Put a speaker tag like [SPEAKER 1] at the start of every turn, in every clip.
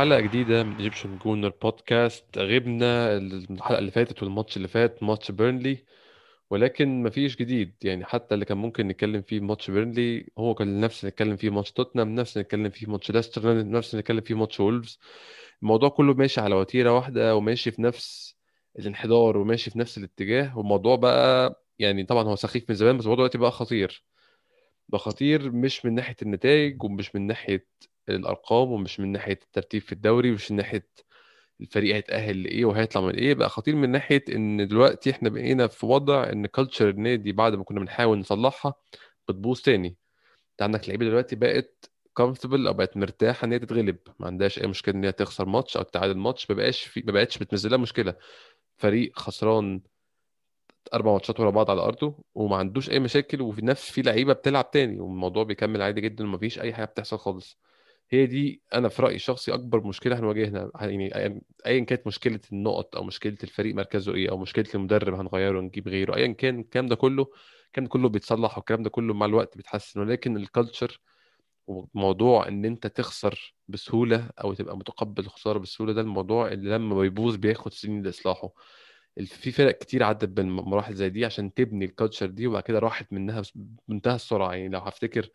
[SPEAKER 1] حلقة جديدة من Egyptian Gooner Podcast غبنا الحلقة اللي فاتت والماتش اللي فات ماتش بيرنلي ولكن مفيش جديد. يعني حتى اللي كان ممكن نتكلم فيه ماتش بيرنلي هو كان نفس اللي نتكلم فيه ماتش توتنهام نفس اللي نتكلم فيه ماتش ليستر نفس اللي نتكلم فيه ماتش وولفز الموضوع كله ماشي على وتيرة واحدة وماشي في نفس الانحدار وماشي في نفس الاتجاه. والموضوع بقى يعني طبعا هو سخيف من زمان بس الموضوع دلوقتي بقى خطير. بقى خطير مش من ناحية النتائج ومش من ناحية الأرقام ومش من ناحية الترتيب في الدوري ومش من ناحية الفريق هيتأهل لإيه وهيطلع من إيه. بقى خطير من ناحية إن دلوقتي إحنا بقينا في وضع إن culture النادي بعد ما كنا بنحاول نصلحها بتبوظ تاني. أنت عندك لعيبة دلوقتي بقت comfortable أو بقت مرتاحة إن هي تتغلب. ما عندهاش أي مشكلة إن هي تخسر ماتش أو تتعادل ماتش ما بقاش في ما بقتش بتنزل لها مشكلة. فريق خسران أربع ماتشات ورا بعض على أرضه وما عندوش أي مشاكل وفي نفس في لعيبة بتلعب تاني والموضوع بيكمل عادي جدا ومفيش أي حاجة بتحصل خالص. هي دي أنا في رأيي الشخصي أكبر مشكلة هنواجهها يعني ايا كانت مشكلة النقط أو مشكلة الفريق مركزه إيه أو مشكلة المدرب هنغيره ونجيب غيره ايا كان الكلام ده كله الكلام ده كله بيتصلح والكلام ده كله مع الوقت بيتحسن. ولكن ال culture وموضوع إن أنت تخسر بسهولة أو تبقى متقبل الخسارة بسهولة ده الموضوع اللي لما بيبوظ بياخد سنين لإصلاحه. في فرق كتير عدت بالمراحل زي دي عشان تبني ال culture دي وبعد كده راحت منها بمنتهى السرعة. يعني لو هفتكر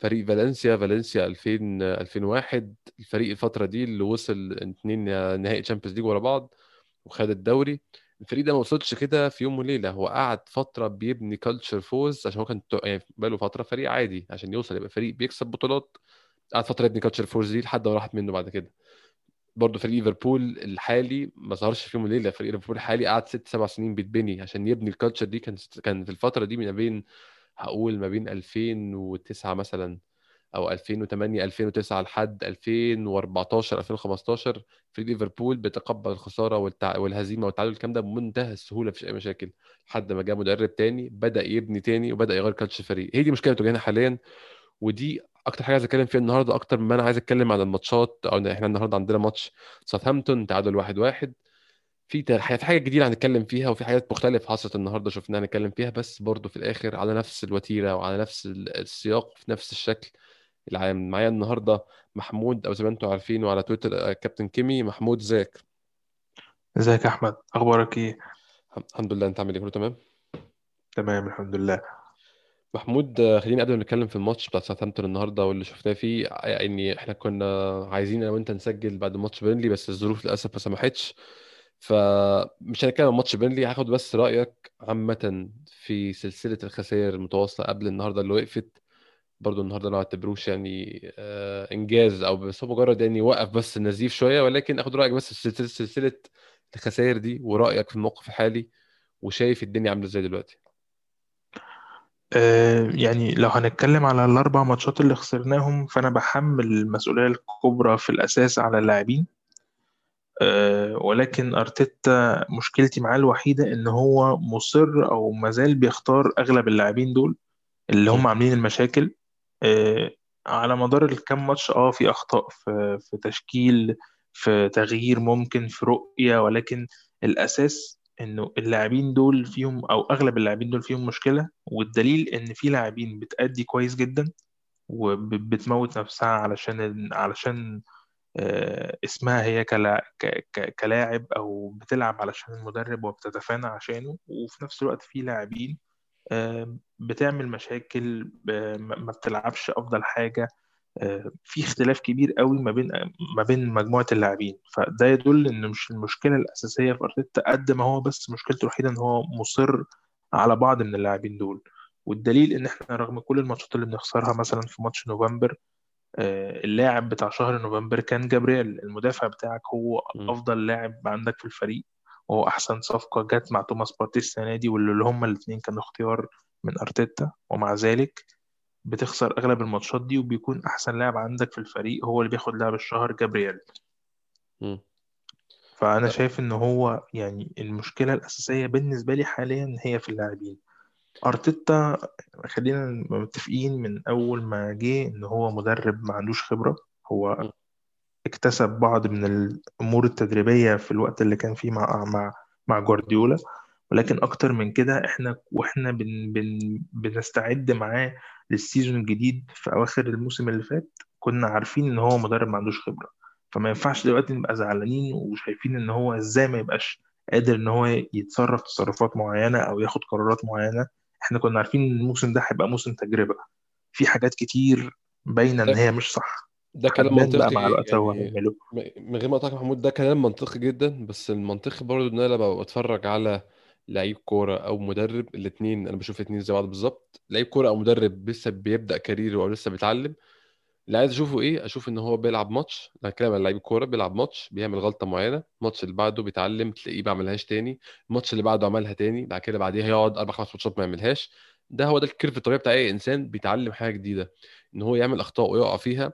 [SPEAKER 1] فريق فالنسيا فالنسيا 2000 2001 الفريق الفترة دي اللي وصل اثنين نهائي Champions League ورا بعض وخد الدوري الفريق ده ما وصلش كده في يوم وليلة. هو قعد فترة بيبني culture فوز عشان هو كان يعني بقاله فترة فريق عادي. عشان يوصل يبقى فريق بيكسب بطولات قعد فترة يبني culture فوز دي لحد ما راحت منه بعد كده. برضه فريق ليفربول الحالي ما ظهرش في يوم وليله فريق ليفربول الحالي قعد ست سبع سنين بيتبني عشان يبني ال culture دي. كان كان في الفترة دي ما بين هقول ما بين 2009 مثلا أو 2008 2009 لحد 2014 2015 في ليفربول بيتقبل الخسارة. والهزيمة والتعادل الكلام ده بمنتهى السهولة مفيش أي مشاكل. لحد ما جاء مدرب تاني بدأ يبني تاني وبدأ يغير كالتش الفريق هي دي مشكلة بتواجهنا حاليا ودي أكتر حاجة عايز أتكلم فيها النهارده أكتر ما أنا عايز أتكلم عن الماتشات. أو إحنا النهارده عندنا ماتش ساوثهامبتون تعادل 1-1 في في حاجات جديدة هنتكلم فيها وفي حاجات مختلفة حصلت النهارده شفناها نتكلم فيها بس برضه في الآخر على نفس الوتيرة وعلى نفس السياق في نفس الشكل. العام معايا النهارده محمود أو زي ما أنتم عارفين وعلى تويتر آه، كابتن كيمي. محمود إزيك؟
[SPEAKER 2] إزيك يا أحمد؟ أخبارك إيه؟
[SPEAKER 1] الحمد لله. أنت عامل إيه؟ كله تمام؟
[SPEAKER 2] تمام الحمد لله.
[SPEAKER 1] محمود خلينا قبل ما نتكلم في الماتش بتاع ساوثهامبتون النهارده واللي شفناه فيه يعني إحنا كنا عايزين أنا وانت نسجل بعد ماتش بيرنلي بس الظروف للاسف ما سمحتش. فمش هنتكلم عن ماتش بيرنلي هاخد بس رأيك عامة في سلسلة الخسائر المتواصلة قبل النهارده اللي وقفت. برضو النهارده ما اعتبروش يعني آه إنجاز أو بس هو مجرد يعني وقف بس النزيف شوية ولكن آخد رأيك بس في سلسلة الخسائر دي ورأيك في الموقف الحالي وشايف الدنيا عاملة إزاي دلوقتي.
[SPEAKER 2] آه يعني لو هنتكلم على الأربع ماتشات اللي خسرناهم فأنا بحمل المسؤولية الكبرى في الأساس على اللاعبين. آه ولكن أرتيتا مشكلتي معاه الوحيدة إن هو مصر أو مازال بيختار أغلب اللاعبين دول اللي هم عاملين المشاكل. آه، على مدار الكام ماتش آه في أخطاء في في تشكيل في تغيير ممكن في رؤية ولكن الأساس إنه اللاعبين دول فيهم أو أغلب اللاعبين دول فيهم مشكلة والدليل إن في لاعبين بتأدي كويس جدا وبتموت نفسها علشان علشان آه، اسمها هي كلاعب أو بتلعب علشان المدرب وبتتفانى عشانه وفي نفس الوقت في لاعبين بتعمل مشاكل ما بتلعبش أفضل حاجة في اختلاف كبير قوي ما بين ما بين مجموعة اللاعبين. فده يدل إن مش المشكلة الأساسية في أرتيتا قد ما هو بس مشكلته الوحيدة إن هو مصر على بعض من اللاعبين دول. والدليل إن إحنا رغم كل الماتشات اللي بنخسرها مثلا في ماتش نوفمبر اللاعب بتاع شهر نوفمبر كان جابرييل. المدافع بتاعك هو أفضل لاعب عندك في الفريق. وهو أحسن صفقة جت مع توماس بارتي السنة دي واللي هما الاثنين كانوا اختيار من أرتيتا. ومع ذلك بتخسر أغلب الماتشات دي وبيكون أحسن لاعب عندك في الفريق هو اللي بياخد لاعب الشهر جابرييل. فأنا شايف إن هو يعني المشكلة الأساسية بالنسبة لي حاليا هي في اللاعبين. أرتيتا خلينا متفقين من أول ما جه إن هو مدرب ما عندوش خبرة. هو اكتسب بعض من الأمور التدريبية في الوقت اللي كان فيه مع مع مع جوارديولا. ولكن أكتر من كده إحنا وإحنا بن بن بنستعد معاه للسيزون الجديد في أواخر الموسم اللي فات كنا عارفين إن هو مدرب ما عندوش خبرة. فما ينفعش دلوقتي نبقى زعلانين وشايفين إن هو إزاي ما يبقاش قادر إن هو يتصرف تصرفات معينة أو ياخد قرارات معينة. إحنا كنا عارفين إن الموسم ده هيبقى موسم تجربة. في حاجات كتير باينة إن
[SPEAKER 1] ده
[SPEAKER 2] هي مش صح.
[SPEAKER 1] ده كلام
[SPEAKER 2] هتبان بقى
[SPEAKER 1] منطقي
[SPEAKER 2] مع الوقت هو
[SPEAKER 1] يعني
[SPEAKER 2] هيعمله
[SPEAKER 1] من غير ما اقطعك محمود ده كلام منطقي جدا بس المنطقي برضه إن أنا لما بتفرج على لعيب كورة أو مدرب الاثنين أنا بشوف الاثنين زي بعض بالظبط. لعيب كورة أو مدرب لسه بيبدأ كاريره أو لسه بيتعلم اللي عايز أشوفه إيه؟ أشوف إن هو بيلعب ماتش. أنا كلام عن لعيب الكوره بيلعب ماتش بيعمل غلطة معينة الماتش اللي بعده بيتعلم تلاقيه ما عملهاش تاني الماتش اللي بعده عملها تاني بعد كده بعديها يقعد أربع خمس ماتشات ما يعملهاش. ده هو ده ال curve الطبيعي بتاع اي إنسان بيتعلم حاجة جديدة إن هو يعمل أخطاء ويقع فيها.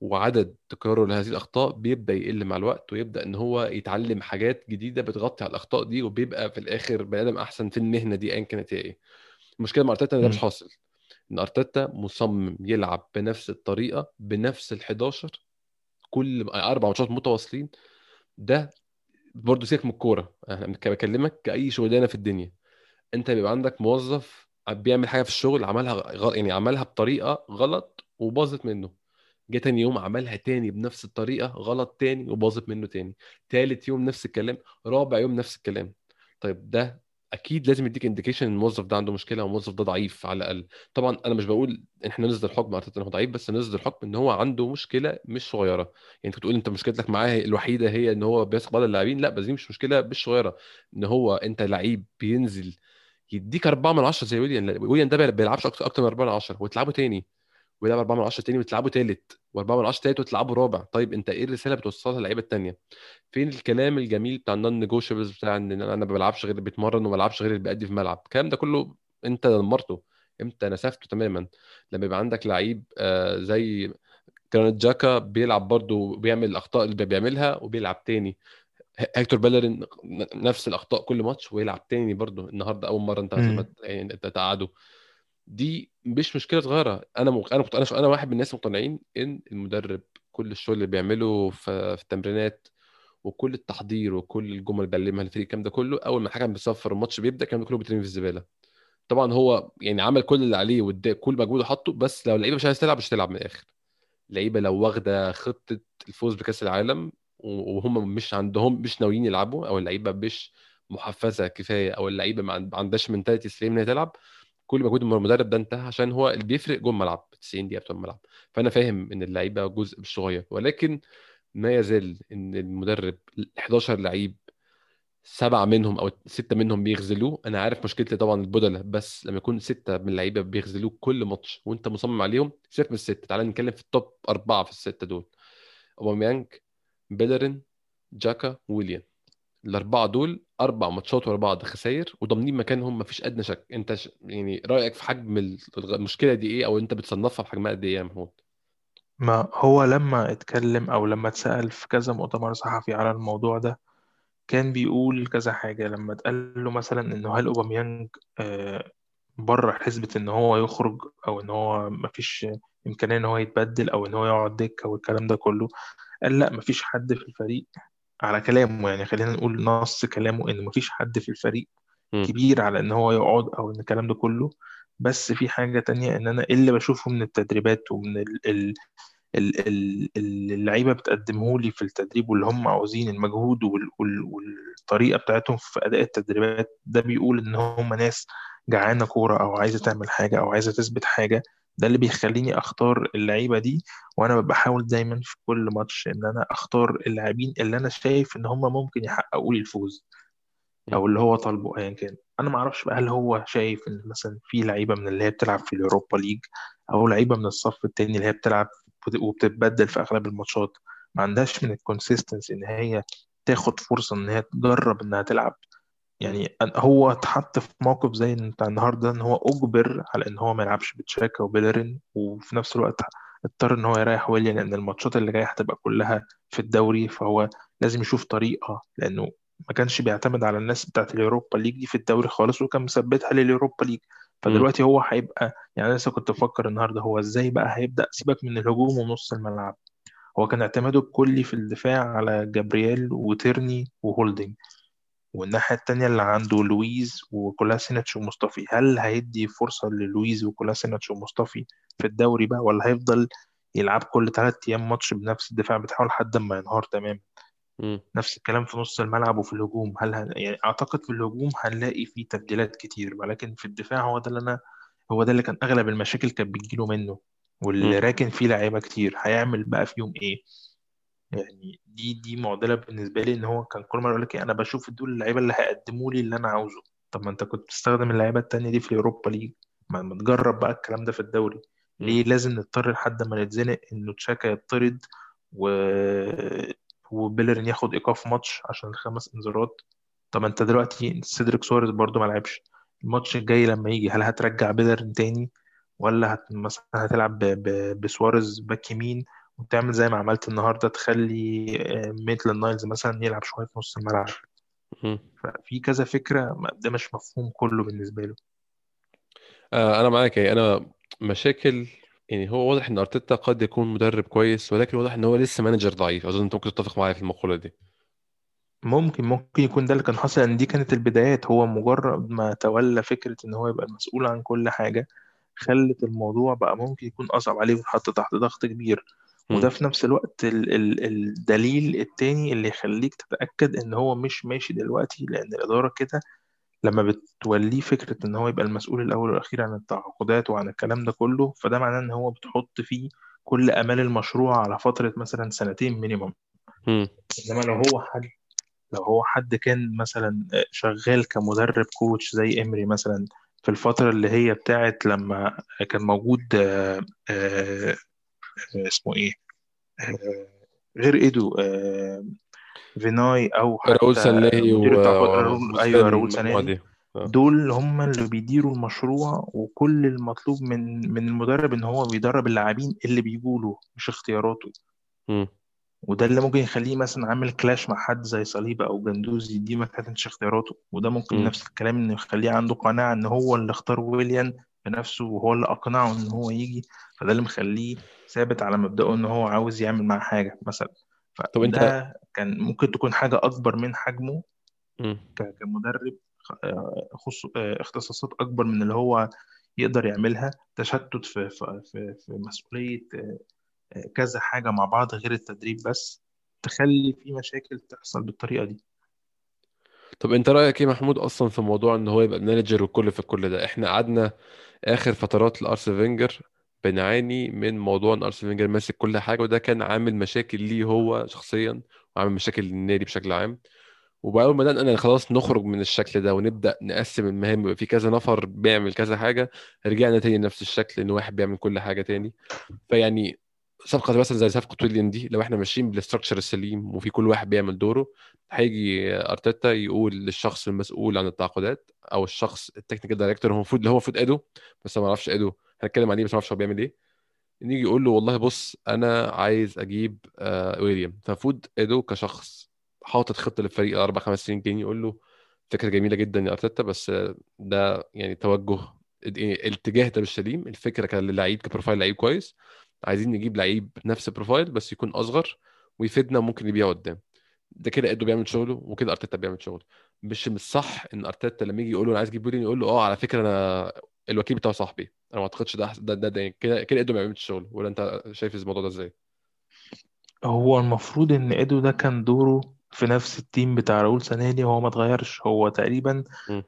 [SPEAKER 1] وعدد تكراره لهذه الأخطاء بيبدأ يقل مع الوقت ويبدأ إن هو يتعلم حاجات جديدة بتغطي على الأخطاء دي وبيبقى في الآخر بني آدم أحسن في المهنة دي ايا كانت هي إيه. المشكلة مع أرتيتا ان ده مش. حاصل. إن أرتيتا مصمم يلعب بنفس الطريقة بنفس ال 11 كل أربع ماتشات متواصلين. ده برضه سيبك من الكورة أنا بكلمك كأي شغلانة في الدنيا. أنت بيبقى عندك موظف بيعمل حاجة في الشغل عملها غ... يعني عملها بطريقة غلط وباظت منه. جه تاني يوم عملها تاني بنفس الطريقة غلط تاني وباظت منه تاني. تالت يوم نفس الكلام رابع يوم نفس الكلام. طيب ده أكيد لازم يديك indication إن الموظف ده عنده مشكلة أو الموظف ده ضعيف على الأقل. طبعا أنا مش بقول ان إحنا نصدر حكم ارتيتا انه ضعيف بس نصدر حكم إن هو عنده مشكلة مش صغيرة. يعني أنت بتقول أنت مشكلتك معاه الوحيدة هي إن هو بيثق في بعض اللاعبين؟ لا بس دي مش مشكلة مش صغيرة. إن هو أنت لعيب بينزل يديك أربعة من عشرة زي ويليام لا، ويليام ده ما بيلعبش أكتر أكتر من أربعة من عشرة وتلعبه تاني. ويلعب أربعة من عشرة تاني وتلعبه تالت وأربعة من عشرة تالت وتلعبه رابع. طيب أنت إيه الرسالة بتوصلها للعيبة التانية؟ فين الكلام الجميل بتاع ال non-negotiables بتاع إن أنا ما بلعبش غير اللي بيتمرن وما بلعبش غير اللي بيأدي في الملعب؟ الكلام ده كله أنت دمرته. أنت نسفته تماما. لما يبقى عندك لعيب آه زي كانت جاكا بيلعب برضه بيعمل الأخطاء اللي بيعملها وبيلعب تاني. هيكتور بيلرين نفس الأخطاء كل ماتش ويلعب تاني برضه. النهارده أول مرة
[SPEAKER 2] أنت.
[SPEAKER 1] يعني أنت تقعده دي مش مشكلة صغيره أنا مق... أنا مقت- أنا أنا واحد من الناس مقتنعين إن المدرب كل الشغل اللي بيعمله في, في التمرينات وكل التحضير وكل الجمل اللي بيعلمها للفريق الكلام ده كله أول ما الحكم بيصفر الماتش بيبدأ الكلام ده كله بيترمي في الزبالة. طبعا هو يعني عمل كل اللي عليه كل مجهوده حطه بس لو اللعيبة مش عايز تلعب مش تلعب من الآخر. اللعيبة لو واخدة خطة الفوز بكأس العالم وهم مش عندهم مش ناويين يلعبوا أو اللعيبة مش محفزة كفاية أو اللعيبة ما عندهاش منتاليتي سليم إن هي تلعب كل مجهود المدرب ده انتهى عشان هو اللي بيفرق جوه الملعب 90 دقيقة بتوع الملعب. فأنا فاهم إن اللعيبة جزء مش صغير ولكن ما يزال إن المدرب 11 لعيب سبعة منهم أو ستة منهم بيغزلوه. أنا عارف مشكلتي طبعا البدلة بس لما يكون ستة من اللعيبة بيغزلوه كل ماتش وأنت مصمم عليهم سيبك من الستة تعال نتكلم في التوب أربعة في الستة دول. أوباميانج بيلرين جاكا ويليام الأربعة دول أربع ماتشات ورا بعض خسائر وضامنين مكانهم مفيش أدنى شك. أنت ش... يعني رأيك في حجم المشكلة دي إيه؟ أو أنت بتصنفها بحجمها قد إيه يا محمود؟
[SPEAKER 2] ما هو لما اتكلم أو لما اتسأل في كذا مؤتمر صحفي على الموضوع ده كان بيقول كذا حاجة. لما اتقال له مثلا إنه هل أوباميانج آه، بره حسبة إن هو يخرج أو إن هو مفيش إمكانية إن هو يتبدل أو إن هو يقعد دكة والكلام ده كله قال لا مفيش حد في الفريق على كلامه يعني خلينا نقول نص كلامه إن مفيش حد في الفريق. كبير على إن هو يقعد أو إن الكلام ده كله بس في حاجة تانية إن أنا اللي بشوفه من التدريبات ومن ال ال ال ال ال- اللعيبة بتقدمه لي في التدريب واللي هم عاوزين المجهود وال وال والطريقة بتاعتهم في أداء التدريبات ده بيقول إن هم ناس جعانة كورة أو عايزة تعمل حاجة أو عايزة تثبت حاجة ده اللي بيخليني أختار اللعيبة دي وأنا بحاول دايما في كل ماتش إن أنا أختار اللاعبين اللي أنا شايف إن هم ممكن يحققوا لي الفوز. أو اللي هو طالبه ايا كان أنا ما أعرفش بقى هل هو شايف إن مثلا في لعيبة من اللي هي بتلعب في ال Europa League أو لعيبة من الصف التاني اللي هي بتلعب وبت- وبتتبدل في أغلب الماتشات ما عندهاش من ال consistency إن هي تاخد فرصة إن هي تجرب إنها تلعب. يعني هو اتحط في موقف زي بتاع النهارده إن هو أجبر على إن هو ما يلعبش بتشاكا وبيلرين وفي نفس الوقت اضطر إن هو يريح ويليان لأن الماتشات اللي جاية هتبقى كلها في الدوري فهو لازم يشوف طريقة لأنه ما كانش بيعتمد على الناس بتاعت ال Europa League دي في الدوري خالص وكان مثبتها لل Europa
[SPEAKER 1] League.
[SPEAKER 2] فدلوقتي هو هيبقى يعني أنا لسه كنت بفكر النهارده هو إزاي بقى هيبدأ سيبك من الهجوم ونص الملعب. هو كان اعتماده الكلي في الدفاع على جابرييل وتيرني وهولدنج والناحية التانية اللي عنده لويز وكولاسينيتش ومصطفي هل هيدي فرصة للويز وكولاسينيتش ومصطفي في الدوري بقى ولا هيفضل يلعب كل ثلاث أيام ماتش بنفس الدفاع بتاعه لحد ما ينهار تماما. نفس الكلام في نص الملعب وفي الهجوم هل هن... يعني أعتقد في الهجوم هنلاقي فيه تبديلات كتير ولكن في الدفاع هو ده اللي أنا هو ده اللي كان أغلب المشاكل كانت بتجيله منه واللي. راكن فيه لعيبة كتير هيعمل بقى فيهم إيه يعني دي دي معضلة بالنسبة لي إن هو كان كل مرة يقول لك إيه، أنا بشوف دول اللعيبة اللي هيقدموا لي اللي أنا عاوزه. طب ما أنت كنت بتستخدم اللعيبة التانية دي في ال Europa League. ما ما تجرب بقى الكلام ده في الدوري. ليه لازم نضطر لحد ما نتزنق إنه تشاكا يطرد و وبيلرين ياخد إيقاف ماتش عشان الخمس انذارات؟ طب أنت دلوقتي سيدريك سواريز برضو ما لعبش. الماتش الجاي لما يجي هل هترجع بيلرين تاني؟ ولا هت... مثلا هتلعب ب... ب... بسواريز back يمين؟ وتعمل زي ما عملت النهارده تخلي آه، ميتلاند نايلز مثلا يلعب شوية في نص الملعب. ففي كذا فكرة ده مش مفهوم كله بالنسبة له.
[SPEAKER 1] آه أنا معاك. يعني أنا مشاكل يعني هو واضح إن أرتيتا قد يكون مدرب كويس ولكن واضح إن هو لسه manager ضعيف. أظن أنت ممكن تتفق معايا في المقولة دي.
[SPEAKER 2] ممكن ممكن يكون ده اللي كان حاصل ان دي كانت البدايات. هو مجرد ما تولى فكرة إن هو يبقى المسؤول عن كل حاجة خلت الموضوع بقى ممكن يكون أصعب عليه ويتحط تحت ضغط كبير. وده. في نفس الوقت ال ال الدليل التاني اللي يخليك تتأكد إن هو مش ماشي دلوقتي لأن الإدارة كده لما بتوليه فكرة إن هو يبقى المسؤول الأول والأخير عن التعاقدات وعن الكلام ده كله فده معناه إن هو بتحط فيه كل آمال المشروع على فترة مثلا سنتين minimum
[SPEAKER 1] مم.
[SPEAKER 2] إنما لو هو حد لو هو حد كان مثلا شغال كمدرب coach زي إمري مثلا في الفترة اللي هي بتاعت لما كان موجود آه، آه، اسمه إيه آه، غير إيدو آه، فيناي أو
[SPEAKER 1] راؤول
[SPEAKER 2] حتى
[SPEAKER 1] سنلهي
[SPEAKER 2] مدير
[SPEAKER 1] و-
[SPEAKER 2] راؤول أيوه راؤول
[SPEAKER 1] آه.
[SPEAKER 2] دول هم اللي بيديروا المشروع وكل المطلوب من من المدرب إن هو بيدرب اللاعبين اللي بيجوا له مش اختياراته. وده اللي ممكن يخليه مثلا عامل كلاش مع حد زي صليبة أو جندوزي دي ما كانتش اختياراته وده ممكن
[SPEAKER 1] مم.
[SPEAKER 2] نفس الكلام انه يخليه عنده قناعة إن هو اللي اختار ويليان بنفسه وهو اللي أقنعه إن هو يجي فده اللي مخليه ثابت على مبدأه إن هو عاوز يعمل معاه حاجة مثلا.
[SPEAKER 1] طب أنت
[SPEAKER 2] فده كان ممكن تكون حاجة أكبر من حجمه
[SPEAKER 1] مم.
[SPEAKER 2] ك- كمدرب خص... اختصاصات أكبر من اللي هو يقدر يعملها. تشتت في في في, في مسؤولية آه، كذا حاجة مع بعض غير التدريب بس تخلي في مشاكل تحصل بالطريقة دي.
[SPEAKER 1] طب انت رأيك إيه محمود أصلا في موضوع ان هو يبقى manager والكل في الكل ده؟ إحنا قعدنا آخر فترات لأرسن فينجر بنعاني من موضوع إن ارسن فينجر ماسك كل حاجة وده كان عامل مشاكل ليه هو شخصيا وعامل مشاكل للنادي بشكل عام. وبأول ما بدأنا خلاص نخرج من الشكل ده ونبدأ نقسم المهام يبقى في كذا نفر بيعمل كذا حاجة رجعنا تاني لنفس الشكل إن واحد بيعمل كل حاجة تاني. فيعني صفقة مثلا زي صفقة ويليان دي لو إحنا ماشيين بال structure السليم وفي كل واحد بيعمل دوره هيجي أرتيتا يقول للشخص المسؤول عن التعاقدات أو الشخص ال technical director هو المفروض اللي هو المفروض ادو بس ما أعرفش ادو هنتكلم عليه بس ما أعرفش هو بيعمل إيه. نيجي يقول له والله بص أنا عايز أجيب آه ويليان. فالمفروض ادو كشخص حاطط خطة للفريق أربع خمس سنين جايين يقول له فكرة جميلة جدا يا أرتيتا بس ده يعني توجه الاتجاه ده مش سليم. الفكرة كان للعيب ك profile لعيب كويس. عايزين نجيب لعيب نفس ال profile بس يكون أصغر ويفيدنا وممكن يبيع قدام. ده كده إدو بيعمل شغله وكده أرتيتا بيعمل شغله. مش مش صح إن أرتيتا لما يجي يقول له أنا عايز أجيب ويليان يقول له آه على فكرة أنا الوكيل بتاعه صاحبي. أنا ما أعتقدش ده ده ده, ده كده كده إدو ما بيعملش شغله. ولا أنت شايف الموضوع ده إزاي؟
[SPEAKER 2] هو المفروض إن ايدو ده كان دوره في نفس ال team بتاع راؤول سانليهي وهو ما اتغيرش هو تقريبا.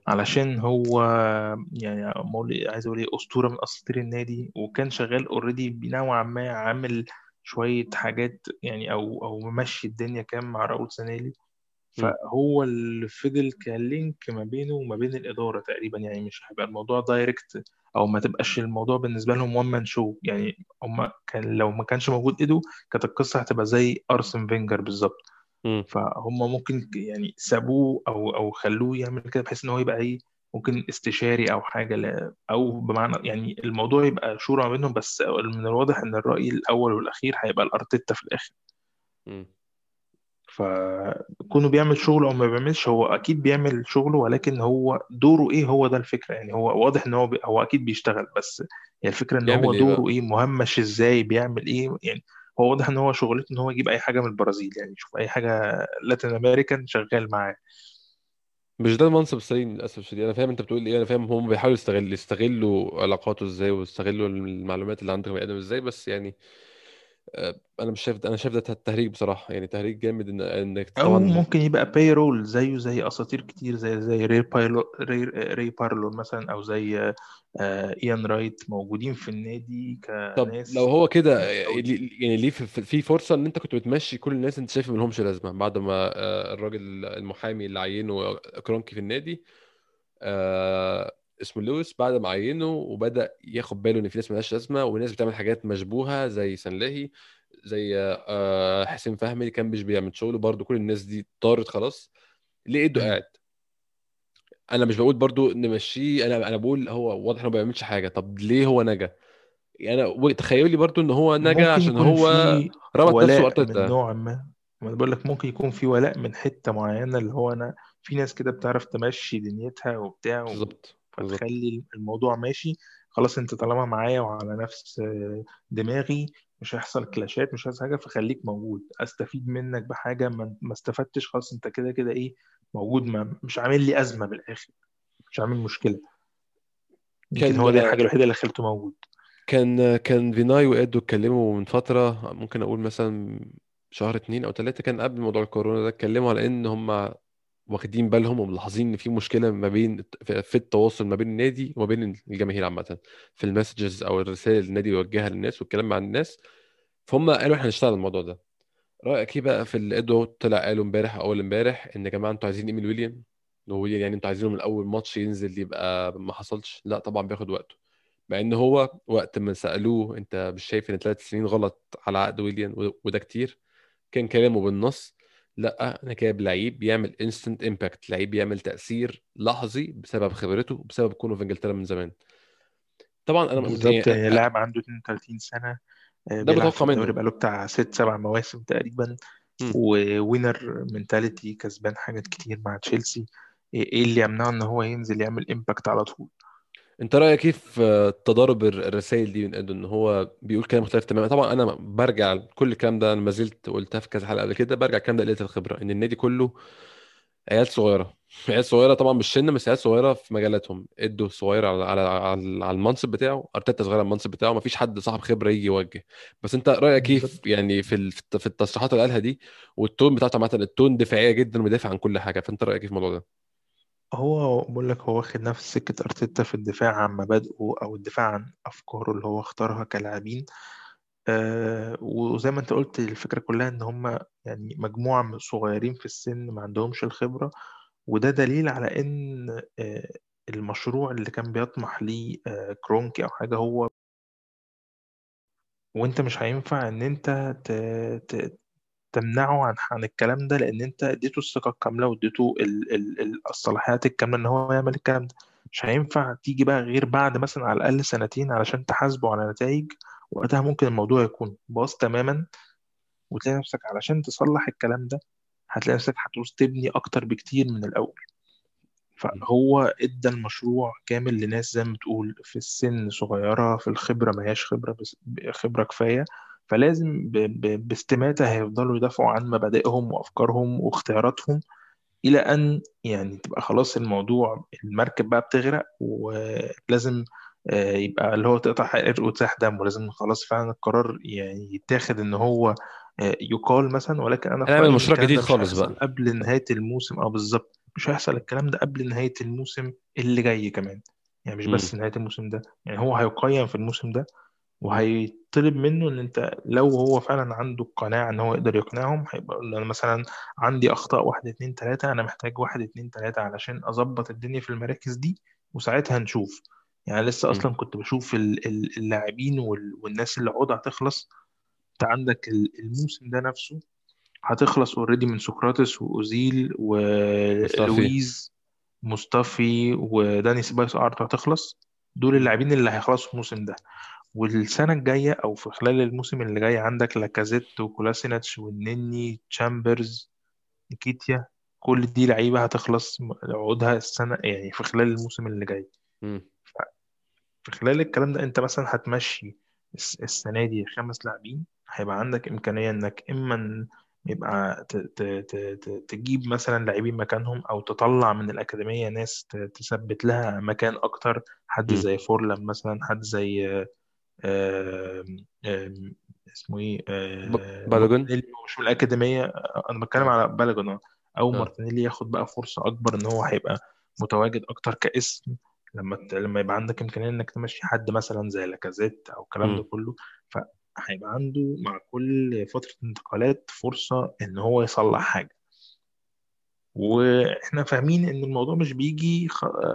[SPEAKER 2] علشان هو يعني مولي عايز أقول إيه أسطورة من أساطير النادي وكان شغال already نوعا ما عامل شوية حاجات يعني أو أو ممشي الدنيا كام مع راؤول
[SPEAKER 1] سانليهي.
[SPEAKER 2] فهو اللي فضل ك link ما بينه وما بين الإدارة تقريبا يعني مش هيبقى الموضوع direct أو ما تبقاش الموضوع بالنسبة لهم one man show يعني هم كان لو ما كانش موجود ايدو كانت القصة هتبقى زي أرسن فينجر بالظبط
[SPEAKER 1] مم.
[SPEAKER 2] فهم ممكن يعني سابوه أو أو خلوه يعمل كده بحيث إن هو يبقى إيه ممكن استشاري أو حاجة لا أو بمعنى يعني الموضوع يبقى شورى بينهم بس من الواضح إن الرأي الأول والأخير هيبقى لأرتيتا في الآخر
[SPEAKER 1] مم.
[SPEAKER 2] فكونه بيعمل شغله أو ما بيعملش هو أكيد بيعمل شغله ولكن هو دوره إيه هو ده الفكرة يعني هو واضح إن هو بي هو أكيد بيشتغل بس هي الفكرة
[SPEAKER 1] إن
[SPEAKER 2] هو
[SPEAKER 1] إيه بقى؟
[SPEAKER 2] دوره إيه مهمش إزاي بيعمل إيه يعني هو واضح إن هو شغلته إن هو يجيب أي حاجة من البرازيل يعني يشوف أي حاجة لاتين امريكان شغال معاه.
[SPEAKER 1] مش ده المنصب السليم للأسف الشديد. أنا فاهم أنت بتقول إيه أنا فاهم هم بيحاولوا يستغل يستغلوا علاقاته إزاي ويستغلوا المعلومات اللي عند آدم إزاي بس يعني أنا مش شايف ده أنا شايف ده تهريج بصراحة يعني تهريج جامد إن إنك
[SPEAKER 2] أو
[SPEAKER 1] طبعا
[SPEAKER 2] ممكن يبقى باي رول زيه زي أساطير كتير زي زي ري بايلو ري, ري بارلون مثلا أو زي آه ايان رايت موجودين في النادي
[SPEAKER 1] طب لو
[SPEAKER 2] كناس
[SPEAKER 1] هو كده
[SPEAKER 2] مسؤولين
[SPEAKER 1] يعني ليه في في فرصة إن أنت كنت بتمشي كل الناس أنت شايف ما لهمش لازمة بعد ما آه، الراجل المحامي اللي عينه كرونكي في النادي آه اسمه لويس بعد ما عينه وبدأ ياخد باله إن في ناس مالهاش لازمة وناس بتعمل حاجات مشبوهة زي سنلاهي زي آه حسين فهمي اللي كان مش بيعمل شغله برضو كل الناس دي طارت خلاص. ليه ايده. قاعد؟ أنا مش بقول برضو نمشيه أنا أنا بقول هو واضح انه ما بيعملش حاجة. طب ليه هو نجا؟ يعني تخيلي برضو إن هو نجا عشان هو ربط نفسه بارتيتا
[SPEAKER 2] نوع ما. ما بقول لك ممكن يكون في ولاء من حتة معينة اللي هو أنا في ناس كده بتعرف تمشي دنيتها وبتاع
[SPEAKER 1] بالظبط.
[SPEAKER 2] فتخلي الموضوع ماشي. خلاص انت طالما معايا وعلى نفس دماغي مش هيحصل كلاشات مش هيحصل حاجة فخليك موجود. أستفيد منك بحاجة ما استفدتش خلاص انت كده كده إيه موجود. ما مش عامل لي أزمة بالآخر مش عامل مشكلة. يمكن
[SPEAKER 1] كان
[SPEAKER 2] هو دي الحاجة الوحيدة اللي خلته موجود.
[SPEAKER 1] كان كان فيناي وإيدو اتكلموا من فترة ممكن أقول مثلا شهر اتنين أو تلاتة كان قبل موضوع الكورونا ده اتكلموا على إن هم واخدين بالهم وملاحظين إن في مشكلة ما بين في التواصل ما بين النادي وما بين الجماهير عامة. في ال messages أو الرسائل اللي النادي بيوجهها للناس والكلام مع الناس. فهم قالوا إحنا هنشتغل على الموضوع ده. رأيك إيه بقى في اللي إيدو طلع قالوا إمبارح أو أول إمبارح إن يا جماعة أنتوا عايزين إيه من ويليان؟ ويليان يعني أنتوا عايزينه من أول ماتش ينزل يبقى ما حصلش؟ لا طبعا بياخد وقته. مع إن هو وقت ما سألوه أنت مش شايف إن ثلاث سنين غلط على عقد ويليان؟ وده كتير. كان كلامه بالنص. لأ أنا جايب لعيب يعمل instant impact لعيب يعمل تأثير لحظي بسبب خبرته بسبب كونه في إنجلترا من زمان. طبعا أنا
[SPEAKER 2] بالظبط يعني لاعب عنده 32 سنة آه،
[SPEAKER 1] ده
[SPEAKER 2] الدوري
[SPEAKER 1] منه.
[SPEAKER 2] بقاله بتاع ست سبع مواسم تقريبا. winner mentality كسبان حاجات كتير مع تشيلسي. إيه إيه اللي يمنعه إن هو ينزل يعمل impact على طول؟
[SPEAKER 1] انت رأيك كيف في تضارب الرسائل دي من ادو إن هو بيقول كلام مختلف تماما؟ طبعا أنا برجع كل الكلام ده أنا ما زلت قلتها في كذا حلقة قبل كده برجع الكلام ده لقلة الخبرة إن النادي كله عيال صغيرة. عيال صغيرة طبعا مش سن بس عيال صغيرة في مجالاتهم. ادوا صغير على على على على المنصب بتاعه أرتيتا صغير على المنصب بتاعه ما فيش حد صاحب خبرة يجي يوجه. بس أنت رأيك كيف يعني في في التصريحات اللي قالها دي والتون بتاعته عامة التون دفاعية جدا ومدافع عن كل حاجة فأنت رأيك كيف في الموضوع ده؟
[SPEAKER 2] هو بقول لك هو واخد نفس سكة أرتيتا في الدفاع عن مبادئه أو الدفاع عن أفكاره اللي هو اختارها كلاعبين. آه وزي ما أنت قلت الفكرة كلها إن هم يعني مجموعة من صغيرين في السن ما عندهمش الخبرة. وده دليل على إن آه المشروع اللي كان بيطمح ليه آه كرونكي أو حاجة هو وأنت مش هينفع إن أنت ت... ت... تمنعه عن عن الكلام ده لأن أنت اديته الثقة الكاملة واديته ال ال ال الصلاحيات الكاملة إن هو يعمل الكلام ده. مش هينفع تيجي بقى غير بعد مثلا على الأقل سنتين علشان تحاسبه على نتائج وقتها ممكن الموضوع يكون باظ تماما. وتلاقي نفسك علشان تصلح الكلام ده هتلاقي نفسك هتعوز تبني أكتر بكتير من الأول. فهو إدى المشروع كامل لناس زي ما بتقول في السن صغيرة في الخبرة ما هياش خبرة بس خبرة كفاية. فلازم ب... ب... باستماتة هيفضلوا يدافعوا عن مبادئهم وأفكارهم واختياراتهم إلى أن يعني تبقى خلاص الموضوع المركب بقى بتغرق ولازم آه، يبقى اللي هو تقطع حرق وتساح دم ولازم خلاص فعلا القرار يعني يتاخد إن هو آه، يقال مثلا ولكن أنا في
[SPEAKER 1] هنعمل مشروع جديد خالص بقى.
[SPEAKER 2] قبل نهاية الموسم. أه بالظبط. مش هيحصل الكلام ده قبل نهاية الموسم اللي جاي كمان. يعني مش بس نهاية الموسم ده. يعني هو هيقيم في الموسم ده وهيطلب منه إن أنت لو هو فعلا عنده القناعة إن هو يقدر يقنعهم هيبقى أنا مثلا عندي أخطاء واحد اتنين تلاتة أنا محتاج واحد اتنين تلاتة علشان أظبط الدنيا في المراكز دي وساعتها نشوف يعني لسه أصلا كنت بشوف ال- ال- اللاعبين وال- والناس اللي عقودها هتخلص أنت عندك ال- الموسم ده نفسه هتخلص already من سقراطس
[SPEAKER 1] وأوزيل
[SPEAKER 2] ولويز ومصطفي. وداني سيبايوس إعارته هتخلص. دول. اللاعبين اللي هيخلصوا الموسم ده. والسنة الجاية أو في خلال الموسم اللي جاي عندك لاكازيت وكولاسيناتش والنني تشامبرز نكيتيا كل دي لعيبة هتخلص عقودها السنة يعني في خلال الموسم اللي جاي في خلال الكلام ده أنت مثلا هتمشي الس- السنة دي خمس لاعبين هيبقى عندك إمكانية إنك إما يبقى ت- ت- ت- ت- تجيب مثلا لاعبين مكانهم أو تطلع من الأكاديمية ناس تثبت لها مكان أكتر حد. زي فورلان مثلا حد زي اسمه
[SPEAKER 1] إيه؟
[SPEAKER 2] آه، هو مش من الأكاديمية. آه، أنا بتكلم على آه. أو
[SPEAKER 1] آه.
[SPEAKER 2] مارتينيلي ياخد بقى فرصة أكبر إن هو هيبقى متواجد أكتر كاسم. لما لما يبقى عندك إمكانية إنك تمشي حد مثلا زي لاكازيت أو الكلام ده. كله فهيبقى عنده مع كل فترة انتقالات فرصة إن هو يصلح حاجة. وإحنا فاهمين إن الموضوع مش بيجي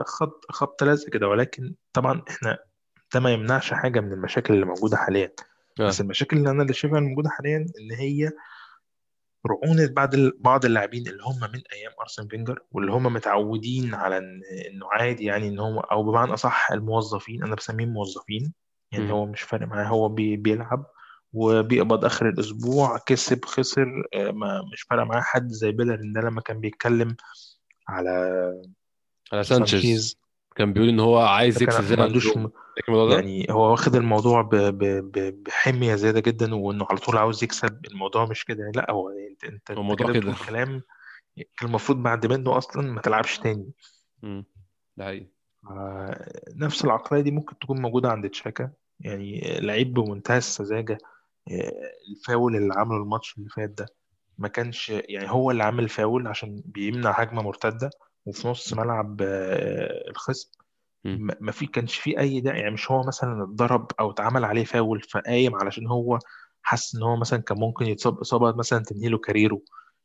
[SPEAKER 2] خط خبط لزق كده ولكن طبعا إحنا ده ما يمنعش حاجة من المشاكل اللي موجودة حاليا. بس المشاكل اللي أنا اللي شايفها الموجودة حاليا ان هي رعونة بعض بعض اللاعبين اللي هم من أيام أرسن فينجر واللي هم متعودين على إنه عادي يعني إن هم أو بمعنى أصح الموظفين أنا بسميهم موظفين. يعني
[SPEAKER 1] مم.
[SPEAKER 2] هو مش فارق معاه هو بي بيلعب وبيقبض آخر الأسبوع كسب خسر آه، ما مش فارق معاه حد زي بيليرين ده لما كان بيتكلم على
[SPEAKER 1] على سانشيز. كان بيقول إن هو عايز يكسب زيادة
[SPEAKER 2] ما
[SPEAKER 1] عن
[SPEAKER 2] عندوش يعني هو واخد الموضوع ب... ب... ب... بحمية زيادة جدا وإنه على طول عاوز يكسب. الموضوع مش كده يعني. لأ هو انت أنت,
[SPEAKER 1] الموضوع
[SPEAKER 2] كده كلام المفروض بعد منه أصلا ما تلعبش تاني.
[SPEAKER 1] مم. ده حقيقي.
[SPEAKER 2] نفس العقلية دي ممكن تكون موجودة عند تشاكا. يعني لعيب بمنتهى السذاجة آه، الفاول اللي عمله الماتش اللي فات ده ما كانش يعني هو اللي عامل فاول عشان بيمنع هجمة مرتدة. وفي نص ملعب آه، الخصم. ما في كانش في أي داعي يعني مش هو مثلا اتضرب أو اتعمل عليه فاول فقايم علشان هو حس إن هو مثلا كان ممكن يتصاب إصابة مثلا تنهي له كاريره.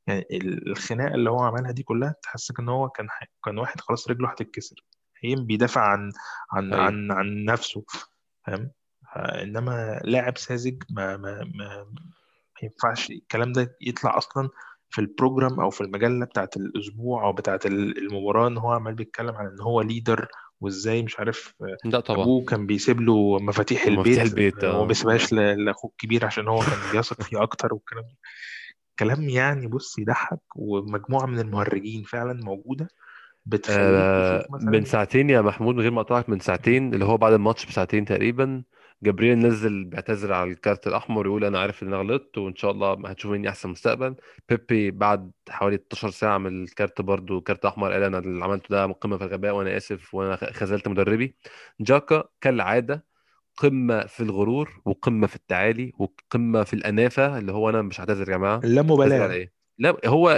[SPEAKER 2] يعني ال- الخناقة اللي هو عملها دي كلها تحسسك إن هو كان كان واحد خلاص رجله هتتكسر. قايم بيدافع عن عن
[SPEAKER 1] أيوه.
[SPEAKER 2] عن عن نفسه فاهم؟ آه، إنما لاعب ساذج ما ما ما ما ينفعش الكلام ده يطلع أصلا في ال programme أو في المجلة بتاعت الأسبوع أو بتاعت المباراة إن هو عمال بيتكلم عن إن هو leader وإزاي مش عارف آه،
[SPEAKER 1] لا طبعا.
[SPEAKER 2] أبوه كان بيسيب له مفاتيح البيت
[SPEAKER 1] البيت
[SPEAKER 2] آه، هو ما
[SPEAKER 1] آه
[SPEAKER 2] بيسيبهاش لأخوه الكبير عشان هو كان بيثق فيه أكتر والكلام ده. كلام يعني بص يضحك ومجموعة من المهرجين فعلا موجودة بتخليك
[SPEAKER 1] آه من ساعتين يا محمود من غير ما اقطعك من ساعتين اللي هو بعد الماتش بساعتين تقريبا. جبريل نزل بيعتذر على الكارت الأحمر ويقول أنا عارف إن أنا غلطت وإن شاء الله هتشوف مني أحسن مستقبل. بيبي بعد حوالي 12 ساعة من الكارت برضو كارت أحمر قال أنا اللي عملته ده قمة في الغباء وأنا آسف وأنا خذلت مدربي. جاكا كالعادة قمة في الغرور وقمة في التعالي وقمة في الأنافة اللي هو أنا مش هعتذر يا جماعة. على
[SPEAKER 2] اللامبالاة.
[SPEAKER 1] إيه؟ لا هو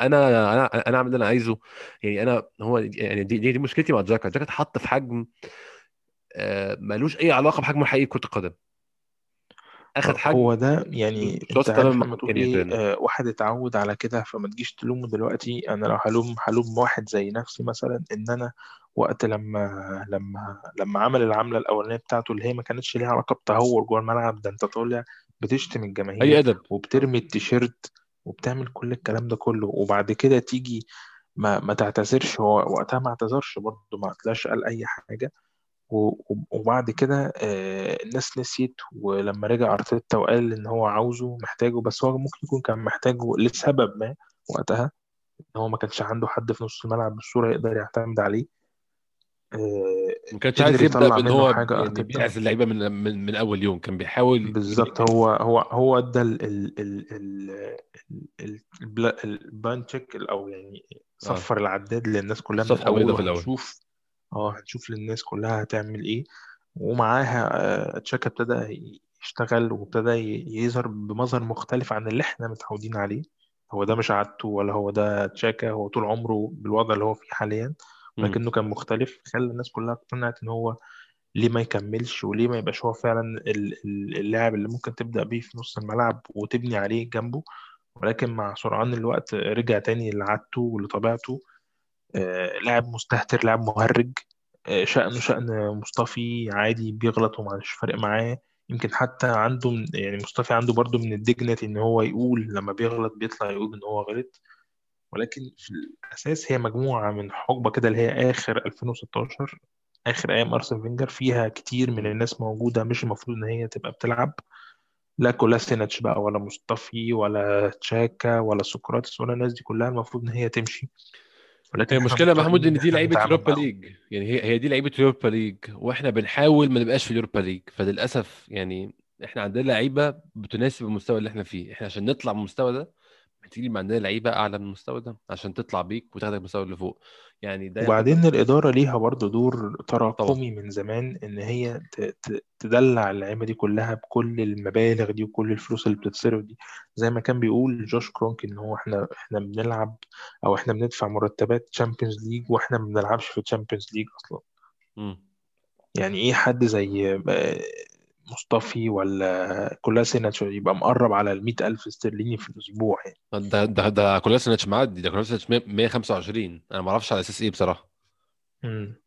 [SPEAKER 1] أنا أنا أنا أعمل اللي أنا عايزه. يعني أنا هو يعني دي دي, دي مشكلتي مع جاكا. جاكا اتحط في حجم ملوش أي علاقة بحجمه الحقيقي كرة القدم. آخد حجم.
[SPEAKER 2] هو ده يعني
[SPEAKER 1] أنت
[SPEAKER 2] عارف
[SPEAKER 1] يعني
[SPEAKER 2] آه واحد اتعود على كده فما تجيش تلومه دلوقتي. أنا لو هلوم هلوم واحد زي نفسي مثلا إن أنا وقت لما لما لما عمل العملة الأولانية بتاعته اللي هي ما كانتش ليها علاقة بتهور جوه الملعب ده أنت طالع بتشتم
[SPEAKER 1] أي
[SPEAKER 2] الجماهير
[SPEAKER 1] أدب.
[SPEAKER 2] وبترمي التيشيرت وبتعمل كل الكلام ده كله وبعد كده تيجي ما ما تعتذرش. هو وقتها ما اعتذرش برضه ما طلعش قال أي حاجة. وبعد كده آه، الناس نسيت ولما رجع ارتيتا وقال ان هو عاوزه محتاجه بس هو ممكن يكون كان محتاجه لسبب ما وقتها ان هو ما كانش عنده حد في نص الملعب بالصورة يقدر يعتمد عليه آه،
[SPEAKER 1] ما كانش عايز يبدا
[SPEAKER 2] منه
[SPEAKER 1] هو
[SPEAKER 2] حاجة
[SPEAKER 1] يعني
[SPEAKER 2] ارتيتا
[SPEAKER 1] بيعز اللعيبه من من, من اول يوم كان بيحاول
[SPEAKER 2] بالظبط هو هو هو ادى ال ال ال ال ال blank cheque أو يعني
[SPEAKER 1] آه
[SPEAKER 2] صفر العداد للناس كلها من الأول
[SPEAKER 1] في الأول
[SPEAKER 2] وهنشوف آه هنشوف للناس كلها هتعمل إيه. ومعاها آه، تشاكا ابتدى يشتغل وابتدى ي- يظهر بمظهر مختلف عن اللي إحنا متعودين عليه. هو ده مش عادته ولا هو ده تشاكا هو طول عمره بالوضع اللي هو فيه حاليا ولكنه كان مختلف. خلى الناس كلها اقتنعت إن هو ليه ما يكملش وليه ما يبقاش هو فعلا ال- ال- اللاعب اللي ممكن تبدأ بيه في نص الملعب وتبني عليه جنبه. ولكن مع سرعان الوقت رجع تاني لعادته ولطبيعته. لاعب مستهتر لاعب مهرج. آه، شأنه شأن مصطفي عادي بيغلط ومش فارق معاه. يمكن حتى عنده يعني مصطفي عنده برضو من ال dignity إن هو يقول لما بيغلط بيطلع يقول إن هو غلط. ولكن في الأساس هي مجموعة من حقبة كده اللي هي آخر 2016 آخر أيام أرسن فينجر. فيها كتير من الناس موجودة مش المفروض إن هي تبقى بتلعب. لا كولاسينيتش بقى ولا مصطفي ولا تشاكا ولا سقراطس ولا الناس دي كلها المفروض إن هي تمشي. ولكن
[SPEAKER 1] هي المشكلة يا محمود
[SPEAKER 2] إن
[SPEAKER 1] دي
[SPEAKER 2] لعيبة
[SPEAKER 1] يوروبا ليج. يعني هي هي دي لعيبة Europa League وإحنا بنحاول ما نبقاش في ال Europa League. فللأسف يعني إحنا عندنا لعيبة بتناسب المستوى اللي إحنا فيه. إحنا عشان نطلع من المستوى ده هتيجي ما عندنا لعيبة أعلى من المستوى ده عشان تطلع بيك وتاخدك المستوى اللي فوق. يعني ده
[SPEAKER 2] وبعدين الإدارة ليها برضو دور
[SPEAKER 1] طبعا.
[SPEAKER 2] تراكمي من زمان إن هي تدلع اللعيبة دي كلها بكل المبالغ دي وكل الفلوس اللي بتتصرف دي. زي ما كان بيقول جوش كرونك إن هو إحنا إحنا بنلعب أو إحنا بندفع مرتبات Champions League وإحنا ما بنلعبش في Champions League أصلا.
[SPEAKER 1] امم
[SPEAKER 2] يعني إيه حد زي آه، موستافي ولا كولاسيناتش يبقى مقرب على المئة ألف استرليني في الأسبوع يعني؟
[SPEAKER 1] ده ده ده كولاسينيتش معدي ده كولاسينيتش 125 أنا ما أعرفش على أساس إيه بصراحة.
[SPEAKER 2] مم.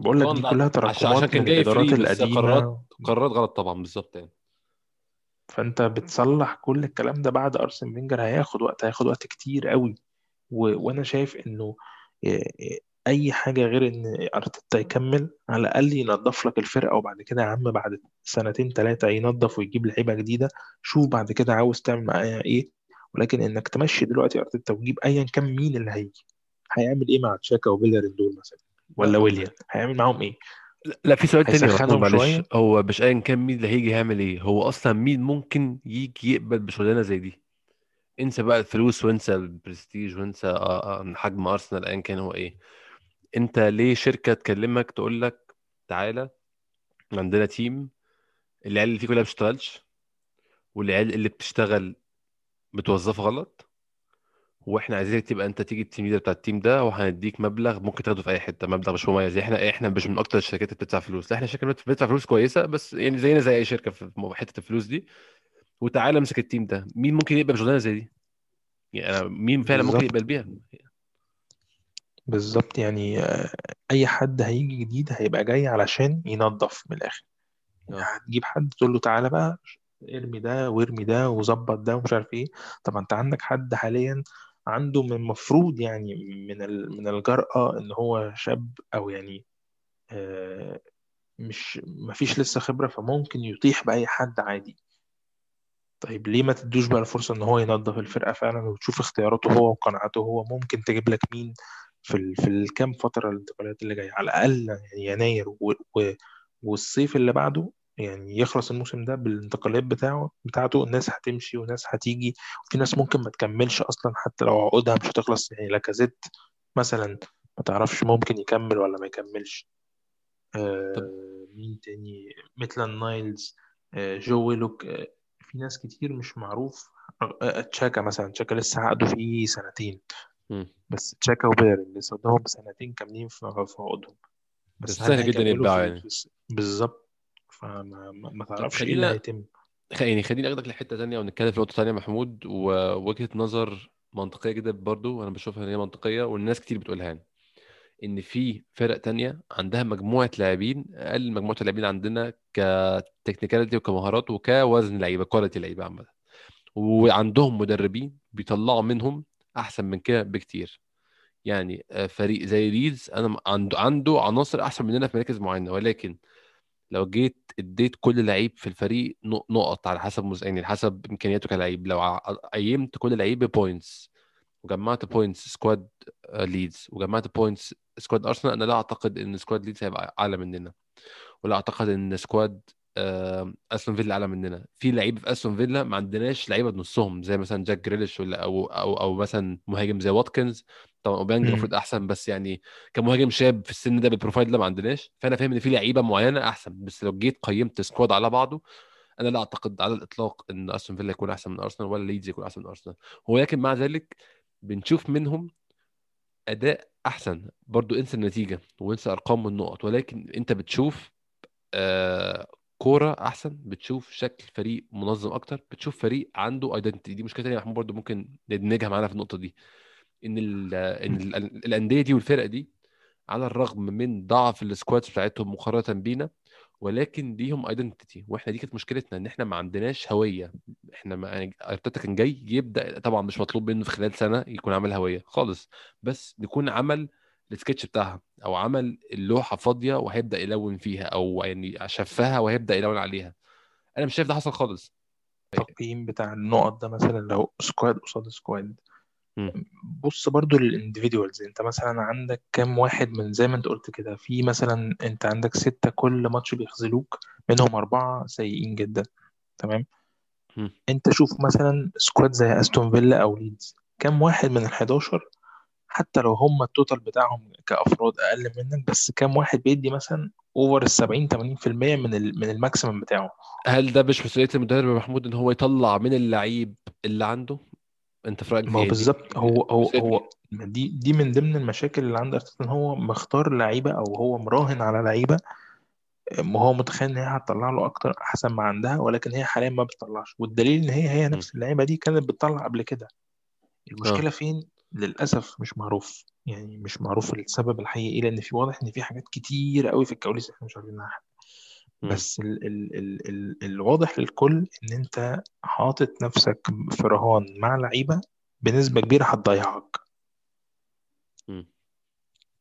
[SPEAKER 2] بقول لك دي كلها
[SPEAKER 1] عشان عشان
[SPEAKER 2] تراكمات
[SPEAKER 1] كان
[SPEAKER 2] من
[SPEAKER 1] جاي
[SPEAKER 2] الإدارات
[SPEAKER 1] previous قرارات قرارات غلط طبعا بالظبط يعني.
[SPEAKER 2] فأنت بتصلح كل الكلام ده بعد أرسن فينجر هياخد وقت هياخد وقت كتير قوي. و... وأنا شايف إنه أي حاجة غير إن ارتيتا يكمل على الأقل ينظف لك الفرقة وبعد كده يا عم بعد سنتين ثلاثة ينظف ويجيب لعيبة جديدة. شوف بعد كده عاوز تعمل معايا إيه. ولكن إنك تمشي دلوقتي ارتيتا وتجيب ايا كان مين اللي هيجي. هيعمل إيه مع تشاكا وبيلرين دول مثلا؟ ولا
[SPEAKER 1] لا.
[SPEAKER 2] ويليان؟ هيعمل معاهم إيه؟
[SPEAKER 1] لا في سؤال تاني معلش. هو مش ايا كان مين اللي هيجي يعمل إيه. هو أصلا مين ممكن يجي يقبل بشغلانة زي دي؟ انسى بقى الفلوس وانسى البرستيج وانسى آه، آه، حجم أرسنال ايا كان هو إيه. انت ليه شركة تكلمك تقول لك تعالى عندنا team العيال اللي فيه كلها ما بتشتغلش والعيال اللي بتشتغل متوظفة غلط وإحنا عايزينك تبقى انت تيجي ال team leader بتاع ال team ده وهنديك مبلغ ممكن تاخده في أي حتة مبلغ مش مميز. إحنا إحنا مش من أكتر الشركات اللي بتدفع فلوس. لا إحنا شركة بتدفع فلوس كويسة بس يعني زينا زي أي شركة في حتة الفلوس دي. وتعالى امسك ال team ده. مين ممكن يقبل بشغلانه زي دي؟ يعني مين فعلا ممكن يقبل بيها؟
[SPEAKER 2] بالظبط يعني آه، أي حد هيجي جديد هيبقى جاي علشان ينظف من الآخر. يعني
[SPEAKER 1] آه.
[SPEAKER 2] هتجيب حد تقول له تعالى بقى ارمي ده وارمي ده وظبط ده ومش عارف إيه. طب أنت عندك حد حاليا عنده من المفروض يعني من ال- من الجرأة إن هو شاب أو يعني آه، مش مفيش لسه خبرة فممكن يطيح بأي حد عادي. طيب ليه ما تدوش بقى الفرصة إن هو ينظف الفرقة فعلا وتشوف اختياراته هو وقناعاته هو ممكن تجيب لك مين؟ في ال... في الكام فترة الانتقالات اللي جاية على الأقل يعني يناير و... و... والصيف اللي بعده يعني يخلص الموسم ده بالانتقالات بتاعه بتاعته الناس هتمشي وناس هتيجي وفي ناس ممكن ما تكملش أصلا حتى لو عقودها مش هتخلص يعني لاكازيت مثلا ما تعرفش ممكن يكمل ولا ما يكملش. آه مين تاني؟ ميتلاند نايلز آه جو ويلوك آه في ناس كتير مش معروف. آه تشاكا مثلا تشاكا لسه عقده فيه سنتين.
[SPEAKER 1] مم.
[SPEAKER 2] بس تشاكا وبيلرين لسه قدامهم سنتين كاملين في في عقودهم. بس هل
[SPEAKER 1] سهل جدا يتباعوا يعني.
[SPEAKER 2] بالظبط. فما ما تعرفش إيه اللي هيتم.
[SPEAKER 1] يعني خليني أخدك لحتة تانية ونتكلم في نقطة تانية يا محمود ووجهة نظر منطقية جدا برضو وأنا بشوفها إن هي منطقية والناس كتير بتقولها يعني. إن في فرق تانية عندها مجموعة لاعبين أقل مجموعة اللاعبين عندنا ك technicality وكمهارات وكوزن لعيبة quality لعيبة عامة. وعندهم مدربين بيطلعوا منهم أحسن من كده بكتير. يعني آه، فريق زي ليدز أنا عنده عنده عناصر أحسن مننا في مراكز معينة. ولكن لو جيت اديت كل لعيب في الفريق نق- نقط على حسب. يعني حسب إمكانياته كلعيب لو قيمت كل لعيب points وجمعت points squad ليدز وجمعت points squad أرسنال أنا لا أعتقد إن squad ليدز هيبقى أعلى مننا. ولا أعتقد إن squad آه، أستون فيلا أعلى مننا. في لعيبه في أستون فيلا ما عندناش لعيبة بنصهم زي مثلا جاك جريليش ولا أو أو أو مثلا مهاجم زي واتكنز. طبعا
[SPEAKER 2] اوباميانج.
[SPEAKER 1] المفروض أحسن بس يعني كمهاجم شاب في السن ده بال profile ده ما عندناش. فأنا فاهم إن في لعيبة معينة أحسن بس لو جيت قيمت squad على بعضه أنا لا أعتقد على الإطلاق إن أستون فيلا يكون أحسن من أرسنال ولا ليدز يكون أحسن من أرسنال. ولكن مع ذلك بنشوف منهم أداء أحسن. برضو انسى النتيجة وانسى أرقام والنقط ولكن أنت بتشوف آه كوره أحسن بتشوف شكل فريق منظم أكتر بتشوف فريق عنده identity دي مشكلة تانية يا محمود برضو ممكن ندمجها معانا في النقطة دي. إن ال إن ال الأندية دي والفرق دي على الرغم من ضعف ال squads بتاعتهم مقارنة بينا ولكن ليهم identity وإحنا دي كانت مشكلتنا إن إحنا ما عندناش هوية. إحنا ما يعني أرتيتا كان جاي يبدأ طبعا مش مطلوب منه في خلال سنة يكون عامل هوية خالص بس يكون عمل السكتش بتاعها أو عمل اللوحة فاضية وهيبدأ يلون فيها أو يعني شفها وهيبدأ يلون عليها أنا مش شايف ده حصل خالص
[SPEAKER 2] التقييم بتاع النقط ده مثلا لو squad قصاد
[SPEAKER 1] squad.
[SPEAKER 2] بص برضو لل individuals أنت مثلا عندك كام واحد من زي ما أنت قلت كده في مثلا أنت عندك ستة كل ماتش بيخذلوك منهم أربعة سيئين جدا تمام. أنت شوف مثلا squad زي استون فيلا أو ليدز كم واحد من ال 11 حتى لو هم ال total بتاعهم كأفراد أقل منك بس كم واحد بيدي مثلا over ال 70 80% من ال من ال maximum بتاعه
[SPEAKER 1] هل ده مش مسؤولية المدرب يا محمود إن هو يطلع من اللعيب اللي عنده؟ أنت في رأيك
[SPEAKER 2] ما هو
[SPEAKER 1] دي
[SPEAKER 2] بالظبط هو هو هو دي دي من ضمن المشاكل اللي عند ارتيتا إن هو مختار لعيبة أو هو مراهن على لعيبة ما هو متخيل إن هي هتطلع له أكتر أحسن ما عندها ولكن هي حاليا ما بتطلعش. والدليل إن هي هي. نفس اللعيبة دي كانت بتطلع قبل كده. المشكلة
[SPEAKER 1] آه
[SPEAKER 2] فين؟ للأسف مش معروف. يعني مش معروف السبب الحقيقي لأن في واضح إن في حاجات كتير قوي في الكواليس إحنا مش عارفين عنها
[SPEAKER 1] مم.
[SPEAKER 2] بس ال ال ال ال الواضح للكل إن أنت حاطط نفسك في رهان مع لعيبة بنسبة كبيرة هتضيعك.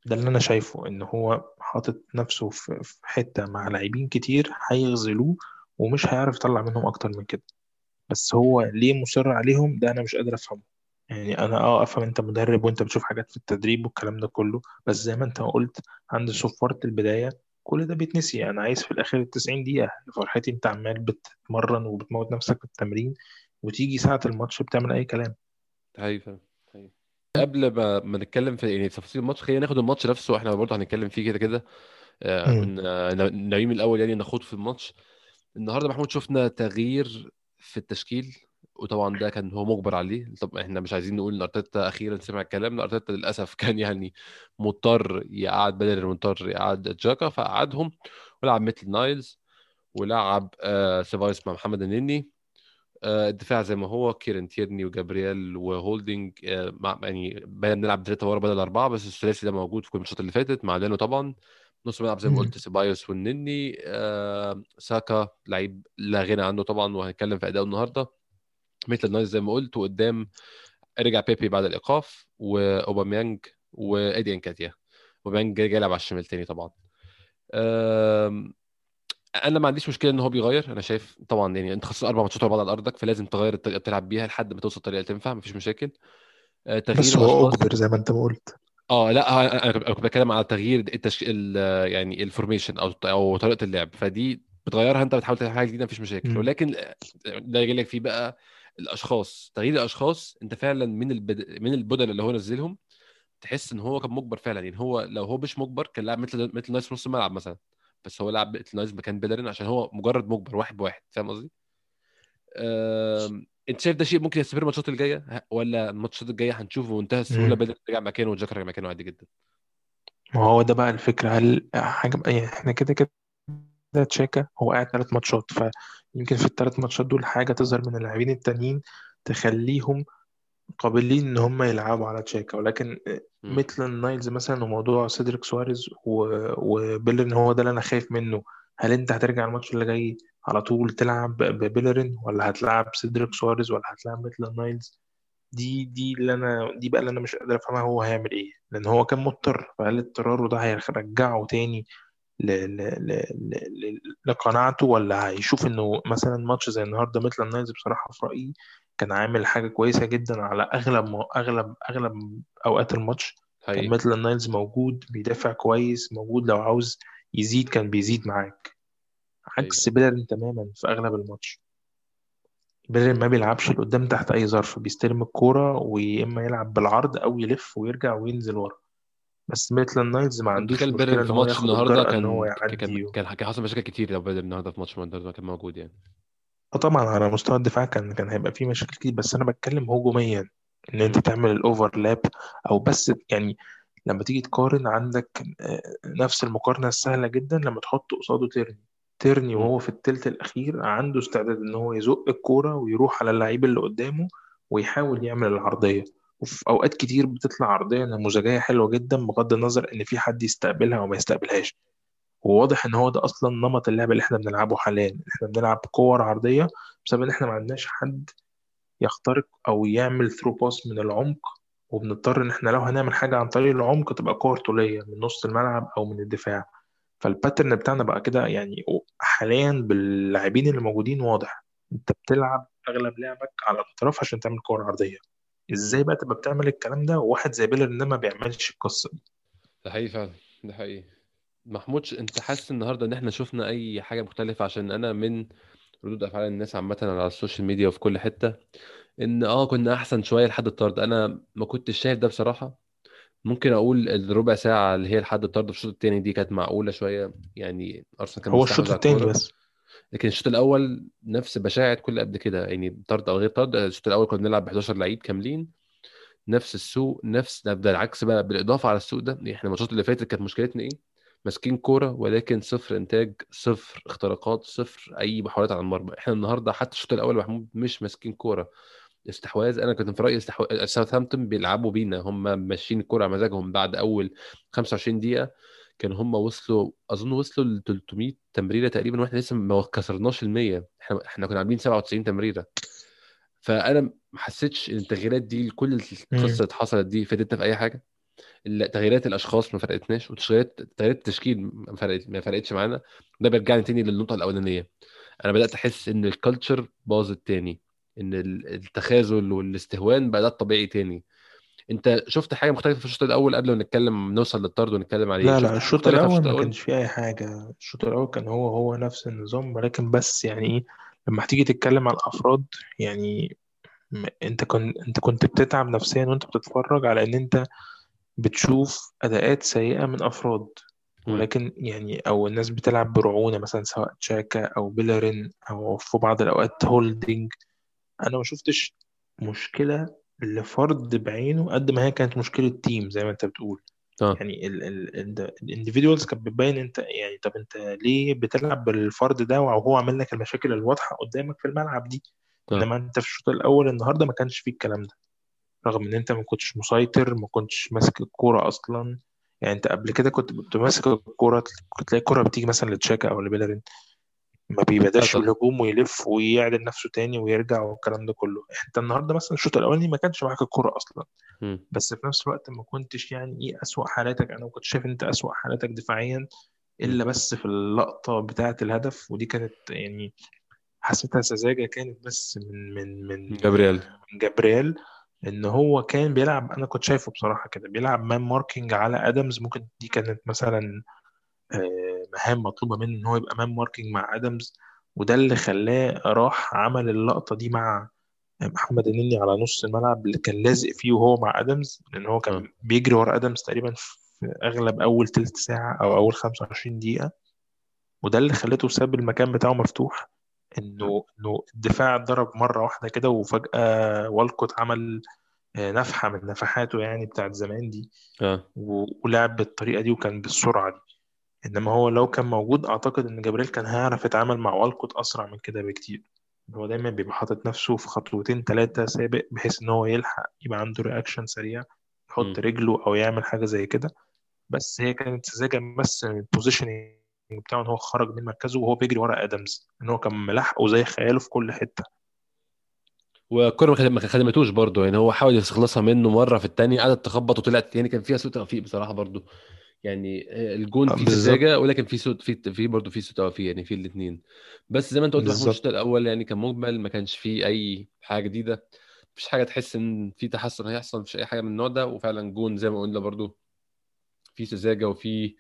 [SPEAKER 2] ده اللي أنا شايفه إن هو حاطط نفسه في في حتة مع لاعبين كتير هيغزلوه ومش هيعرف يطلع منهم أكتر من كده. بس هو ليه مصر عليهم؟ ده أنا مش قادر أفهمه. يعني أنا آه أفهم أنت مدرب وأنت بتشوف حاجات في التدريب والكلام ده كله بس زي ما أنت قلت عند صفارة البداية كل ده بيتنسي. أنا عايز في الآخر ال 90 دقيقة فرحتي أنت عمال بتتمرن وبتموت نفسك في التمرين وتيجي ساعة الماتش بتعمل أي كلام.
[SPEAKER 1] هاي. قبل ما ما نتكلم في يعني تفاصيل الماتش خلينا ناخد الماتش نفسه إحنا برضه هنتكلم فيه كده كده. آه، كنا ناويين من الأول يعني نخوض في الماتش. النهارده محمود شفنا تغيير في التشكيل. وطبعا ده كان هو مجبر عليه. طب إحنا مش عايزين نقول إن أرتيتا أخيرا سمع الكلام لا، أرتيتا للأسف كان يعني مضطر يقعد بدل مضطر يقعد جاكا فقعدهم ولعب ميتلاند نايلز ولعب آه سيبايوس مع محمد النني آه الدفاع زي ما هو كيرن تيرني وجابرييل وهولدنج آه مع يعني بدأنا بنلعب ثلاثة ورا بدل أربعة بس الثلاثي ده موجود في كل الماتشات اللي فاتت مع دانو طبعا. نص الملعب زي ما قلت سيبايوس والنني آه ساكا لعيب لا غنى عنه طبعا وهنتكلم في أداؤه النهارده. ميتلاند نايلز زي ما قلت وقدام رجع بيبي بعد الإيقاف وأوباميانج وإيدي نكيتيا أوباميانج جاي يلعب على الشمال تاني طبعا. أنا ما عنديش مشكلة إن هو بيغير. أنا شايف طبعا يعني أنت خسرت أربع ماتشات ورا بعض على أرضك فلازم تغير الطريقة اللي بتلعب بيها لحد ما توصل طريقة تنفع. مفيش مشاكل. آه، تغيير
[SPEAKER 2] بس هو أجبر زي ما أنت ما قلت.
[SPEAKER 1] آه لا ه- أنا كنت بتكلم على تغيير التشكيل يعني ال formation أو أو طريقة اللعب. فدي بتغيرها أنت بتحاول تعمل حاجة جديدة مفيش مشاكل. ولكن آه، ده جاي لك فيه بقى الأشخاص تغيير الأشخاص أنت فعلا من البد... من البدل اللي هو نزلهم تحس إن هو كان مجبر فعلا. يعني هو لو هو مش مجبر كان لاعب ميت ميتلاند نايلز نص الملعب مثلا. بس هو لعب ميتلاند نايلز مكان بيلرين عشان هو مجرد مجبر واحد بواحد. فاهم قصدي؟ أم... أنت شايف ده شيء ممكن يستمر الماتشات الجاية؟ ولا الماتشات الجاية هنشوف بمنتهى السهوله بيلرين رجع مكانه وتشاكا رجع مكانه عادي جدا؟
[SPEAKER 2] ما هو ده بقى الفكرة. هل حاجة يعني إحنا كده كده تشاكا هو قاعد ثلاث ماتشات فيمكن في الثلاث ماتشات دول حاجة تظهر من اللاعبين التانيين تخليهم قابلين إن هم يلعبوا على تشاكا. ولكن
[SPEAKER 1] مم.
[SPEAKER 2] ميتلاند نايلز مثلا وموضوع سيدريك سواريز و- وبيلرين هو ده اللي أنا خايف منه. هل أنت هترجع الماتش اللي جاي على طول تلعب ببيلرين ولا هتلعب سيدريك سواريز ولا هتلعب ميتلاند نايلز دي دي اللي أنا دي بقى اللي أنا مش قادر أفهمها هو هيعمل إيه. لأن هو كان مضطر. فهل اضطراره ده هيرجعه تاني ل... ل... ل... ل... ل... لقناعته ولا هيشوف إنه مثلا ماتش زي النهارده ميتلاند نايلز بصراحة في رأيي كان عامل حاجة كويسة جدا على أغلب. أغلب أغلب أوقات الماتش. كان ميتلاند نايلز موجود بيدافع كويس موجود لو عاوز يزيد كان بيزيد معاك. عكس بيلرين تماما في أغلب الماتش. بيلرين ما بيلعبش لقدام تحت أي ظرف بيستلم الكورة ويا إما يلعب بالعرض أو يلف ويرجع وينزل ورا. بس ميتلاند نايلز ما عندوش
[SPEAKER 1] بيلرين
[SPEAKER 2] ان
[SPEAKER 1] في
[SPEAKER 2] هو
[SPEAKER 1] ماتش النهارده كان كان كان كان حصل مشاكل كتير لو بيلرين النهارده في ماتش النهارده كان موجود يعني
[SPEAKER 2] آه طبعا على مستوى الدفاع كان كان هيبقى فيه مشاكل كتير بس أنا بتكلم هجوميا إن
[SPEAKER 1] أنت.
[SPEAKER 2] تعمل ال overlap أو بس يعني لما تيجي تقارن عندك آه، نفس المقارنة السهلة جدا لما تحط قصاده تيرني تيرني. وهو في التلت الأخير عنده استعداد إن هو يزق الكورة ويروح على اللعيب اللي قدامه ويحاول يعمل العرضية وفي أوقات كتير بتطلع عرضية نموذجية حلوة جدا بغض النظر إن في حد يستقبلها أو ما يستقبلهاش. وواضح إن هو ده أصلا نمط اللعب اللي إحنا بنلعبه حاليا. إحنا بنلعب كور عرضية بسبب إن إحنا ما عندناش حد يخترق أو يعمل through pass من العمق وبنضطر إن إحنا لو هنعمل حاجة عن طريق العمق تبقى كور طولية من نص الملعب أو من الدفاع. فال pattern بتاعنا بقى كده يعني حاليا باللاعبين اللي موجودين واضح. أنت بتلعب أغلب لعبك على الأطراف عشان تعمل كور
[SPEAKER 1] عرضية.
[SPEAKER 2] إزاي بقى تبقى بتعمل الكلام ده وواحد زي بيلرين ده ما بيعملش القصة دي؟
[SPEAKER 1] ده حقيقي فعلا ده حقيقي. محمود انت حاسس النهارده ان إحنا شفنا اي حاجة مختلفة؟ عشان أنا من ردود افعال الناس عامة على السوشيال ميديا وفي كل حتة ان آه كنا احسن شوية لحد الطرد. أنا ما كنتش شايف ده بصراحة. ممكن أقول الربع ساعة اللي هي لحد الطرد في الشوط الثاني دي كانت معقولة شوية. يعني أرسنال كان
[SPEAKER 2] هو الشوط
[SPEAKER 1] الكورة.
[SPEAKER 2] بس.
[SPEAKER 1] لكن الشوط الأول نفس بشاعة كل قبل كده يعني طرد أو غير طرد الشوط الأول كنا بنلعب ب 11 لعيب كاملين نفس السوق نفس ده بالعكس بقى بالإضافة على السوق ده. إحنا الماتشات اللي فاتت كانت مشكلتنا إيه؟ ماسكين كورة ولكن صفر إنتاج صفر اختراقات صفر أي محاولات على المرمى. إحنا النهارده حتى الشوط الأول محمود مش ماسكين كورة. استحواذ أنا كنت في رايي استحواذ ساوثهامبتون بيلعبوا بينا هم ماشيين الكورة على مزاجهم بعد أول 25 دقيقة. كانوا هم وصلوا أظن وصلوا ل 300 تمريرة تقريبا وإحنا لسه ما كسرناش ال 100 إحنا إحنا كنا عاملين 97 تمريرة. فأنا ما حسيتش إن التغييرات دي كل
[SPEAKER 2] القصة.
[SPEAKER 1] اللي حصلت دي فادتنا في أي حاجة. تغييرات الأشخاص ما فرقتناش وتغييرات تغييرات التشكيل ما فرقت ما فرقتش معانا. ده بيرجعني تاني للنقطة الأولانية. أنا بدأت أحس إن الكالتشر باظت تاني إن ال- التخاذل والاستهوان بقى ده الطبيعي تاني. أنت شفت حاجة مختلفة في الشوط الأول قبل ما نتكلم نوصل للطرد ونتكلم عليه؟
[SPEAKER 2] لا لا
[SPEAKER 1] حاجة
[SPEAKER 2] الشوط
[SPEAKER 1] الشوط
[SPEAKER 2] ما
[SPEAKER 1] الأول؟
[SPEAKER 2] كانش فيه أي حاجة. الشوط الأول كان هو هو نفس النظام ولكن بس يعني إيه لما هتيجي تتكلم على الأفراد يعني أنت كنت أنت كنت بتتعب نفسيا وأنت بتتفرج على إن أنت بتشوف أداءات سيئة من أفراد.
[SPEAKER 1] مم.
[SPEAKER 2] ولكن يعني أو الناس بتلعب برعونة مثلا سواء تشاكا أو بيلرين أو في بعض الأوقات هولدنج أنا ما شفتش مشكلة لفرد بعينه قد ما هي كانت مشكلة team زي ما أنت بتقول.
[SPEAKER 1] آه.
[SPEAKER 2] يعني ال individuals كانت بتبين انت يعني طب انت ليه بتلعب بالفرد ده وهو عامل لك المشاكل الواضحة قدامك في الملعب دي؟
[SPEAKER 1] آه.
[SPEAKER 2] إنما انت في الشوط الأول النهارده ما كانش فيه الكلام ده. رغم إن انت ما كنتش مسيطر ما كنتش ماسك الكورة أصلا. يعني انت قبل كده كنت كنت ماسك الكورة كنت تلاقي الكورة بتيجي مثلا لتشاكا أو لبيلرين ما بيبداش الهجوم ويلف ويعدل نفسه تاني ويرجع والكلام ده كله. انت النهارده مثلا الشوط الأولاني ما كانش معاك الكورة أصلا.
[SPEAKER 1] مم.
[SPEAKER 2] بس في نفس الوقت ما كنتش يعني إيه أسوأ حالاتك. أنا كنت شايف إن أنت أسوأ حالاتك دفاعيا. إلا بس في اللقطة بتاعة الهدف. ودي كانت يعني حسيتها سذاجة كانت بس من من من
[SPEAKER 1] جابرييل.
[SPEAKER 2] من جابرييل. إن هو كان بيلعب أنا كنت شايفه بصراحة كده بيلعب man marking على ادمز ممكن دي كانت مثلا مهام مطلوبة منه إن هو يبقى man marking مع ادمز وده اللي خلاه راح عمل اللقطة دي مع محمد النني على نص الملعب اللي كان لازق فيه وهو مع ادمز لأن هو كان بيجري ورا ادمز تقريبا في أغلب أول تلت ساعة أو أول 25 دقيقة. وده اللي خلته ساب المكان بتاعه مفتوح إنه إنه الدفاع اتضرب مرة واحدة كده وفجأة والكوت عمل آه، نفحة من نفحاته يعني بتاعت زمان دي. آه. ولعب بالطريقة دي وكان بالسرعة دي. إنما هو لو كان موجود أعتقد إن جابرييل كان هيعرف يتعامل مع والكوت أسرع من كده بكتير. هو دايما بيبقى حاطط نفسه في خطوتين ثلاثة سابق بحيث إن هو يلحق يبقى عنده reaction سريع يحط. رجله أو يعمل حاجة زي كده. بس هي كانت سذاجة بس ال positioning بتاعه إن هو خرج من مركزه وهو بيجري ورا آدمز. إن هو كان ملاحقه زي خياله في كل حتة.
[SPEAKER 1] والكرة ما خد- ما خدمتوش برضه. يعني هو حاول يخلصها منه مرة في الثانية قعدت تخبط وطلعت يعني كان فيها سوء توفيق بصراحة برضه. يعني آه، الجون
[SPEAKER 2] آه، بالظبط.
[SPEAKER 1] سذاجة ولكن فيه سوء في في برضه فيه سوء توفيق يعني في الاثنين بس زي ما انت قلت محمود الشوط الأول يعني كان مجمل ما كانش فيه أي حاجة جديدة. مفيش حاجة تحس إن في تحسن هيحصل مفيش أي حاجة من النوع ده. وفعلا جون زي ما قلنا برضه في سذاجة وفي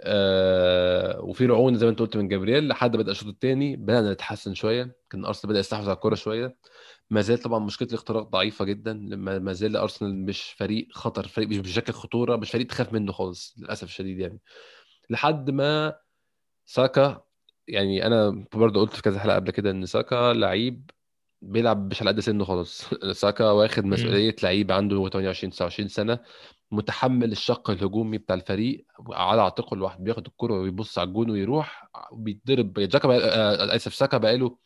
[SPEAKER 1] آه وفي رعونة زي ما انت قلت من جابرييل لحد بدأ الشوط الثاني بدأنا نتحسن شوية كان أرسنال بدأ يستحوذ على الكرة شوية. ما زال طبعا مشكلة الاختراق ضعيفة جدا لما ما زال أرسنال مش فريق خطر فريق مش بشكل خطورة مش فريق تخاف منه خالص للأسف الشديد يعني لحد ما ساكا يعني أنا برضه قلت في كذا حلقة قبل كده إن ساكا لعيب بيلعب مش على قد سنه خالص ساكا واخد. مسؤولية لعيب عنده 28 29 سنة متحمل الشق الهجومي بتاع الفريق على عاتقه لوحده بياخد الكرة ويبص على الجون ويروح بيتضرب جاكا بقى... آه، آسف ساكا بقاله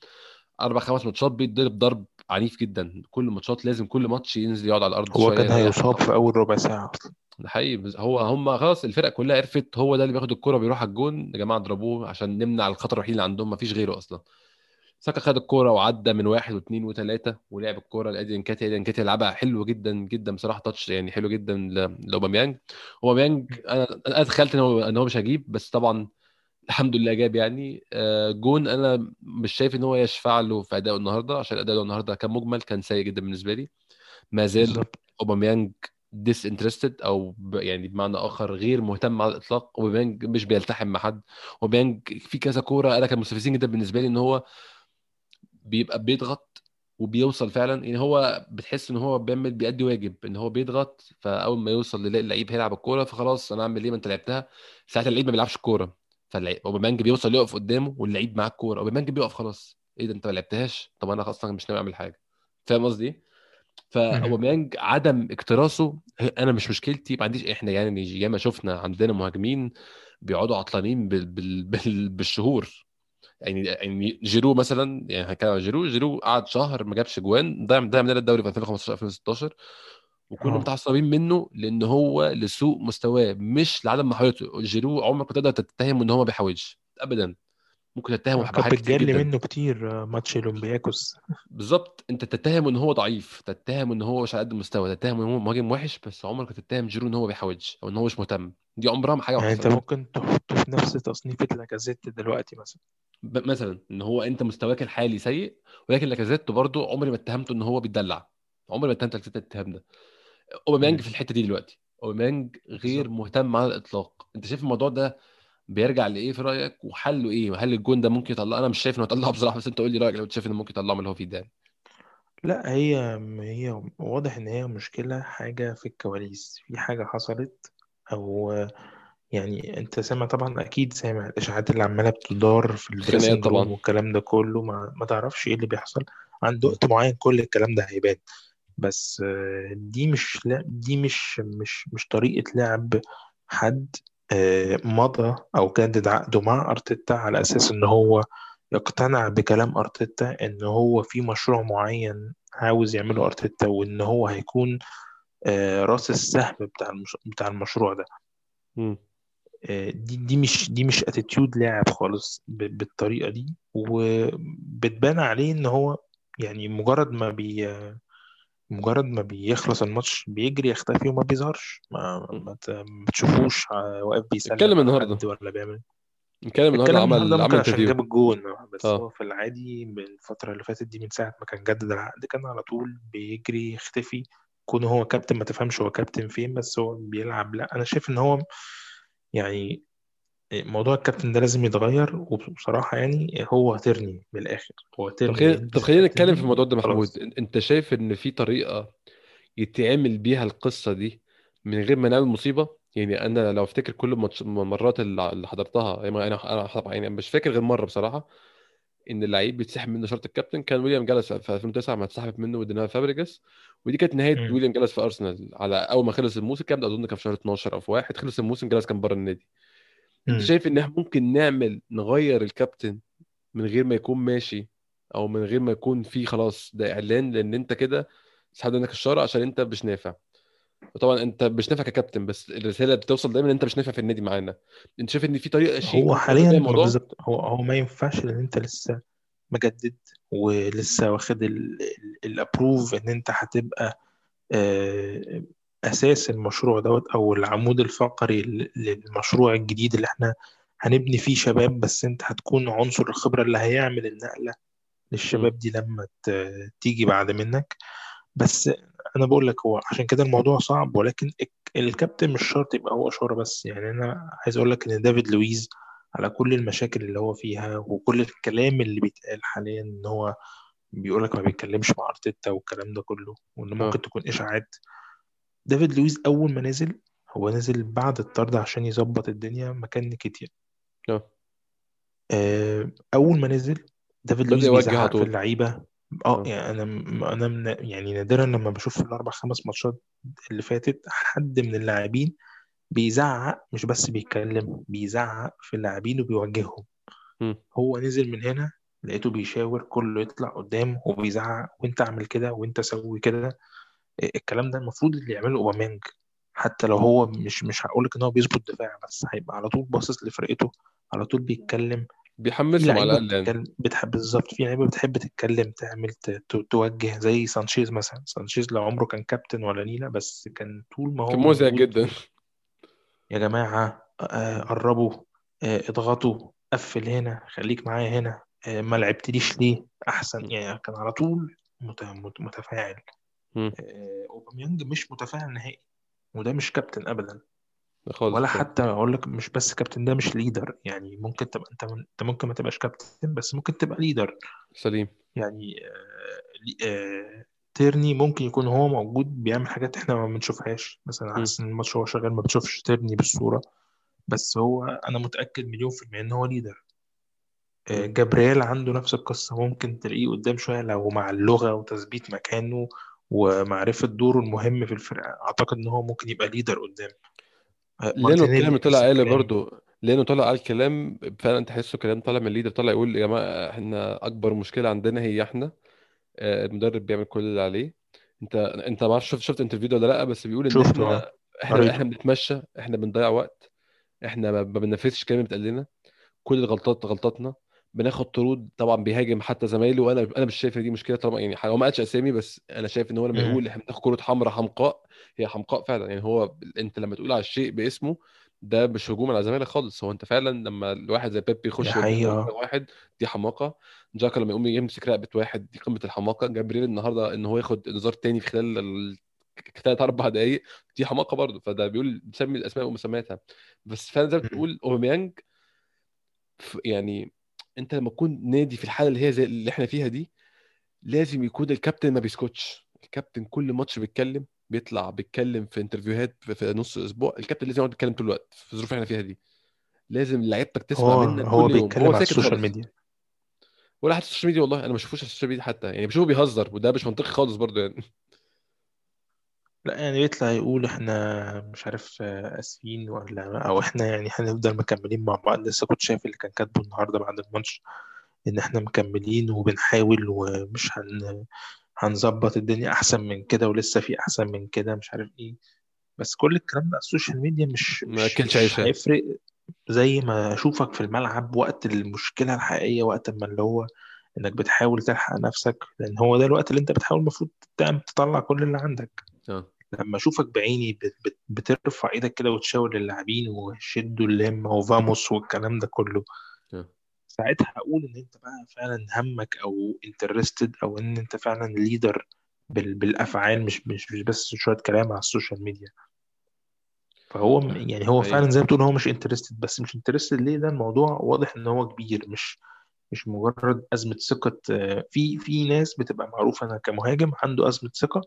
[SPEAKER 1] أربع خمس ماتشات بيتضرب ضرب عنيف جدا. كل الماتشات لازم كل ماتش ينزل يقعد على الأرض
[SPEAKER 2] هو كان هيصاب في أول ربع ساعة أصلا.
[SPEAKER 1] ده حقيقي. هو هم خلاص الفرق كلها عرفت هو ده اللي بياخد الكرة بيروح على الجون. يا جماعة اضربوه عشان نمنع الخطر الوحيد اللي عندهم. ما فيش غيره أصلا. ساكا خد الكرة وعدى من واحد واثنين وثلاثة ولعب الكرة. لأدي انكاتي أدي انكاتي لعبها حلو جدا جدا بصراحة. تاتش يعني حلو جدا ل- لأوباميانج. أوباميانج أنا أنا تخيلت إن هو إن هو مش هجيب بس طبعا الحمد لله جاب يعني. آه، جون أنا مش شايف إن هو يشفع له في أداؤه النهاردة عشان أداؤه النهاردة كان مجمل كان سيء جدا بالنسبة لي. ما زال أوباميانج disinterested أو. يعني بمعنى آخر غير مهتم على الإطلاق. أوباميانج مش بيلتحم مع حد. أوباميانج في كذا كورة أنا كان مستفزين جدا بالنسبة لي إن هو بيبقى بيضغط وبيوصل فعلا. يعني هو بتحس إن هو بيعمل بيأدي واجب إن هو بيضغط فأول ما يوصل اللعيب هيلعب الكورة فخلاص أنا أعمل إيه ما أنت لعبتها. ساعتها اللعيب ما بيلعبش الكوره فاوباميانج بيوصل يقف قدامه واللعيب معاه الكورة أوباميانج بيقف خلاص. إيه ده؟ أنت ما لعبتهاش؟ طب أنا أصلا مش ناوي أعمل حاجة. فاهم قصدي إيه؟ فأوباميانج عدم اكتراثه أنا مش مشكلتي ما عنديش إحنا يعني ياما شفنا عندنا مهاجمين بيقعدوا عطلانين بال... بال... بال... بالشهور. يعني يعني جيرو مثلا يعني هنتكلم عن جيرو جيرو قعد شهر ما جابش جوان ضيع ضيع مننا الدوري في 2015 2016 وكنا
[SPEAKER 2] آه.
[SPEAKER 1] متعصبين منه لأن هو لسوء مستواه مش لعدم محاولته جيرو. عمرك ما تقدر تتهم إن هو ما بيحاولش ابدا. ممكن تتهمه
[SPEAKER 2] كان
[SPEAKER 1] بحاجات كتير جدا.
[SPEAKER 2] منه كتير آه، ماتش أولمبياكوس.
[SPEAKER 1] بالظبط. أنت تتهم إن هو ضعيف تتهم إن هو مش على قد المستوى تتهم إن هو مهاجم وحش بس عمرك ما تتهم جيرو إن هو ما بيحاولش أو إن هو مش مهتم. دي عمرها ما حاجة
[SPEAKER 2] يعني
[SPEAKER 1] أنت
[SPEAKER 2] ممكن تحطه في نفس تصنيفة لاكازيت دلوقتي مثلا.
[SPEAKER 1] مثلا إن هو أنت مستواك الحالي سيء ولكن لاكازيت برضه عمري ما اتهمته إن هو بيتدلع. عمري ما اتهمت لاكازيت الاتهام ده.
[SPEAKER 2] أوباميانج.
[SPEAKER 1] في الحتة دي دلوقتي. أوباميانج غير مهتم على الإطلاق. أنت شايف الموضوع ده بيرجع لإيه في رأيك؟ وحله إيه؟ هل الجون ده ممكن يطلع أنا مش شايف إنه يطلعه بصراحة بس أنت قول لي رأيك لو أنت شايف إنه ممكن يطلعه من اللي هو فيه ده.
[SPEAKER 2] لا هي هي واضح إن هي مشكلة حاجة في الكواليس. في حاجة حصلت أو يعني أنت سامع طبعا أكيد سامع الإشاعات اللي عمالة بتدار في ال
[SPEAKER 1] dressing
[SPEAKER 2] room والكلام ده كله. ما, ما تعرفش إيه اللي بيحصل. عند. وقت معين كل الكلام ده هيبان. بس دي مش لا دي مش مش مش طريقة لعب حد آه، مضى أو جدد عقده مع أرتيتا على أساس إن هو يقتنع بكلام أرتيتا إن هو في مشروع معين عاوز يعمله أرتيتا وإن هو هيكون آه، راس السهم بتاع المش... بتاع المشروع ده
[SPEAKER 1] م.
[SPEAKER 2] آه، دي دي مش دي مش اتيتيود لاعب خالص ب- بالطريقة دي وبتبان عليه إن هو يعني مجرد ما بي مجرد ما بيخلص الماتش بيجري يختفي وما بيظهرش. ما. ما ت- ما تشوفوش ع- واقف بيسلم
[SPEAKER 1] اتكلم
[SPEAKER 2] على
[SPEAKER 1] النهارده.
[SPEAKER 2] ولا بيعمل
[SPEAKER 1] اتكلم النهارده
[SPEAKER 2] الكلام النهارده
[SPEAKER 1] عمل عمل
[SPEAKER 2] عشان جاب الجون بس هو
[SPEAKER 1] آه
[SPEAKER 2] في العادي بالفترة اللي فاتت دي من ساعة ما كان جدد العقد كان على طول بيجري يختفي. كون هو كابتن ما تفهمش هو كابتن فين بس هو بيلعب. لا أنا شايف إن هو يعني موضوع الكابتن ده لازم يتغير وبصراحة يعني هو ترني من الآخر. هو
[SPEAKER 1] طب
[SPEAKER 2] ترني
[SPEAKER 1] خلينا طب خلينا نتكلم في الموضوع ده محمود.
[SPEAKER 2] خلاص.
[SPEAKER 1] أنت شايف إن في طريقة يتعمل بيها القصة دي من غير ما نعمل مصيبة؟ يعني أنا لو أفتكر كل المرات اللي حضرتها يعني أنا أنا يعني مش فاكر غير مرة بصراحة إن اللعيب بيتسحب منه شرط الكابتن. كان ويليام جالس في 2009 ما اتسحبت منه ودينار فابريجاس ودي كانت
[SPEAKER 2] نهاية.
[SPEAKER 1] ويليام جالس في أرسنال. على أول ما خلص الموسم ده أظن كان في شهر 12 أو في واحد. خلص الموسم جالس كان بره النادي. شايف ان إحنا ممكن نعمل نغير الكابتن من غير ما يكون ماشي أو من غير ما يكون في خلاص ده إعلان لأن أنت كده سحبت منك الشارع عشان أنت مش نافع. وطبعا أنت مش نافع ككابتن بس الرسالة بتوصل دايما إن أنت مش نافع في النادي معانا. أنت شايف إن في طريقة شيك
[SPEAKER 2] هو حاليا بالظبط هو هو ما ينفعش لأن أنت لسه مجدد ولسه واخد الابروف إن أنت هتبقى آه، أساس المشروع دوت أو العمود الفقري للمشروع الجديد اللي إحنا هنبني فيه شباب بس أنت هتكون عنصر الخبرة اللي هيعمل النقلة
[SPEAKER 1] مم.
[SPEAKER 2] للشباب دي لما تيجي بعد منك. بس أنا بقول لك هو عشان كده الموضوع صعب ولكن الك- الكابتن مش شرط يبقى هو اشاره بس. يعني أنا عايز أقول لك إن دافيد لويز على كل المشاكل اللي هو فيها وكل الكلام اللي بيتقال حاليا إن هو بيقول لك ما بيتكلمش مع أرتيتا والكلام ده كله
[SPEAKER 1] وإن
[SPEAKER 2] ممكن تكون إشاعات. دافيد لويز أول ما نزل هو نزل بعد الطرد عشان يظبط الدنيا مكان نكيتيا.
[SPEAKER 1] آه.
[SPEAKER 2] آه، أول ما نزل دافيد لويز بيزعق في اللعيبة. آه
[SPEAKER 1] آه.
[SPEAKER 2] يعني أنا أنا من يعني نادرا لما بشوف في الأربع خمس ماتشات اللي فاتت حد من اللاعبين بيزعق مش بس بيتكلم بيزعق في اللاعبين وبيوجههم. هو نزل من هنا لقيته بيشاور كله يطلع قدام وبيزعق وأنت اعمل كده وأنت سوي كده. الكلام ده المفروض اللي يعمله أوباميانج حتى لو هو مش مش هقول لك إن هو بيظبط دفاع بس هيبقى على طول باصص لفرقته على طول بيتكلم
[SPEAKER 1] بيحمسهم على الأقل يعني.
[SPEAKER 2] بتحب بالظبط في لعيبة بتحب تتكلم تعمل توجه زي سانشيز مثلا. سانشيز لا عمره كان كابتن ولا نيلة بس كان طول ما
[SPEAKER 1] كان
[SPEAKER 2] هو
[SPEAKER 1] مزعج
[SPEAKER 2] موجود
[SPEAKER 1] جدا.
[SPEAKER 2] يا جماعة آه، قربوا آه، اضغطوا قفل هنا خليك معايا هنا آه، ما لعبتليش ليه؟ أحسن يعني كان على طول مت- مت- متفاعل.
[SPEAKER 1] مم.
[SPEAKER 2] آه، أوباميانج مش متفاعل نهائي وده مش كابتن ابدا.
[SPEAKER 1] خالص.
[SPEAKER 2] ولا حتى أقول لك مش بس كابتن ده مش leader. يعني ممكن تبقى أنت أنت ممكن ما تبقاش كابتن بس ممكن تبقى leader.
[SPEAKER 1] سليم.
[SPEAKER 2] يعني آه آه تيرني ممكن يكون هو موجود بيعمل حاجات إحنا ما بنشوفهاش. مثلا. حاسس إن الماتش هو شغال ما بتشوفش تيرني بالصورة. بس هو أنا متأكد مليون في المية إن هو leader. آه،. جابرييل عنده نفس القصة. ممكن تلاقيه قدام شوية لو مع اللغة وتثبيت مكانه. ومعرفة دوره المهم في الفرقة. أعتقد إن هو ممكن يبقى leader قدام. آه،
[SPEAKER 1] لأنه الكلام طلع
[SPEAKER 2] الكلام.
[SPEAKER 1] برضو لأنه طلع قال كلام فعلا تحسه كلام طالع من ال leader طالع يقول يا جماعة إحنا أكبر مشكلة عندنا هي إحنا. آه، المدرب بيعمل كل اللي عليه. أنت أنت ما أعرفش شفت شفت interview ده ولا لأ؟ بس بيقول إن
[SPEAKER 2] شفته
[SPEAKER 1] إحنا إحنا
[SPEAKER 2] قريته.
[SPEAKER 1] إحنا بنتمشى إحنا بنضيع وقت إحنا ما ما بننفذش الكلام اللي بيتقال لنا كل الغلطات غلطاتنا. بناخد طرود طبعا بيهاجم حتى زمايله وأنا أنا مش شايف إن دي مشكلة طالما يعني هو ما قالش أسامي بس أنا شايف إن هو لما. يقول إحنا بناخد كرة حمراء حمقاء هي حمقاء فعلا. يعني هو أنت لما تقول على الشيء باسمه ده مش هجوم على زمايلك خالص. هو أنت فعلا لما الواحد زي بيب
[SPEAKER 2] دي
[SPEAKER 1] يخش واحد دي حماقة. جاكا لما يقوم يمسك رقبة واحد دي قمة الحماقة. جابريل النهارده إن هو ياخد إنذار تاني في خلال ال... ثلاث أربع دقائق دي حماقة برضه. فده بيقول بيسمي الأسماء ومسمياتها. بس فعلا زي ما. بتقول أوباميانج يعني انت لما تكون نادي في الحالة اللي هي زي اللي إحنا فيها دي لازم يكون الكابتن ما بيسكتش الكابتن كل ماتش بيتكلم بيطلع بيتكلم في interview هات في, نص أسبوع الكابتن لازم يقعد يتكلم طول الوقت في الظروف اللي إحنا فيها دي. لازم لعيبتك تسمع منك
[SPEAKER 2] هو
[SPEAKER 1] كل يوم.
[SPEAKER 2] بيتكلم
[SPEAKER 1] هو
[SPEAKER 2] على ال
[SPEAKER 1] social
[SPEAKER 2] media.
[SPEAKER 1] ولا حتى ال social media والله أنا ما بشوفوش على ال social media حتى. يعني بشوفه بيهزر وده مش منطقي خالص برضه يعني.
[SPEAKER 2] لا يعني بيطلع يقول إحنا مش عارف آه، آسفين ولا أو إحنا يعني هنفضل مكملين مع بعض. لسه كنت شايف اللي كان كاتبه النهارده بعد الماتش إن إحنا مكملين وبنحاول ومش هن هنظبط الدنيا أحسن من كده ولسه في أحسن من كده مش عارف إيه. بس كل الكلام ده على ال social media مش
[SPEAKER 1] ما ما
[SPEAKER 2] بيأكلش
[SPEAKER 1] عيش يعني.
[SPEAKER 2] هيفرق. زي ما أشوفك في الملعب وقت المشكلة الحقيقية وقت ما اللي هو إنك بتحاول تلحق نفسك لأن هو ده الوقت اللي أنت بتحاول المفروض تعمل تطلع كل اللي عندك.
[SPEAKER 1] آه.
[SPEAKER 2] لما أشوفك بعيني بت بت بترفع إيدك كده وتشاور للاعبين وشدوا الهمة و vamos والكلام ده كله.
[SPEAKER 1] آه.
[SPEAKER 2] ساعتها أقول إن أنت بقى فعلا همك أو interested أو إن أنت فعلا leader بالأفعال مش مش مش بس شوية كلام على ال social media. فهو
[SPEAKER 1] آه،
[SPEAKER 2] يعني هو فعلا زي ما بتقول هو مش interested بس مش interested ليه؟ ده الموضوع واضح إن هو كبير مش مش مجرد أزمة ثقة. في في ناس بتبقى معروفة أنا كمهاجم عنده أزمة ثقة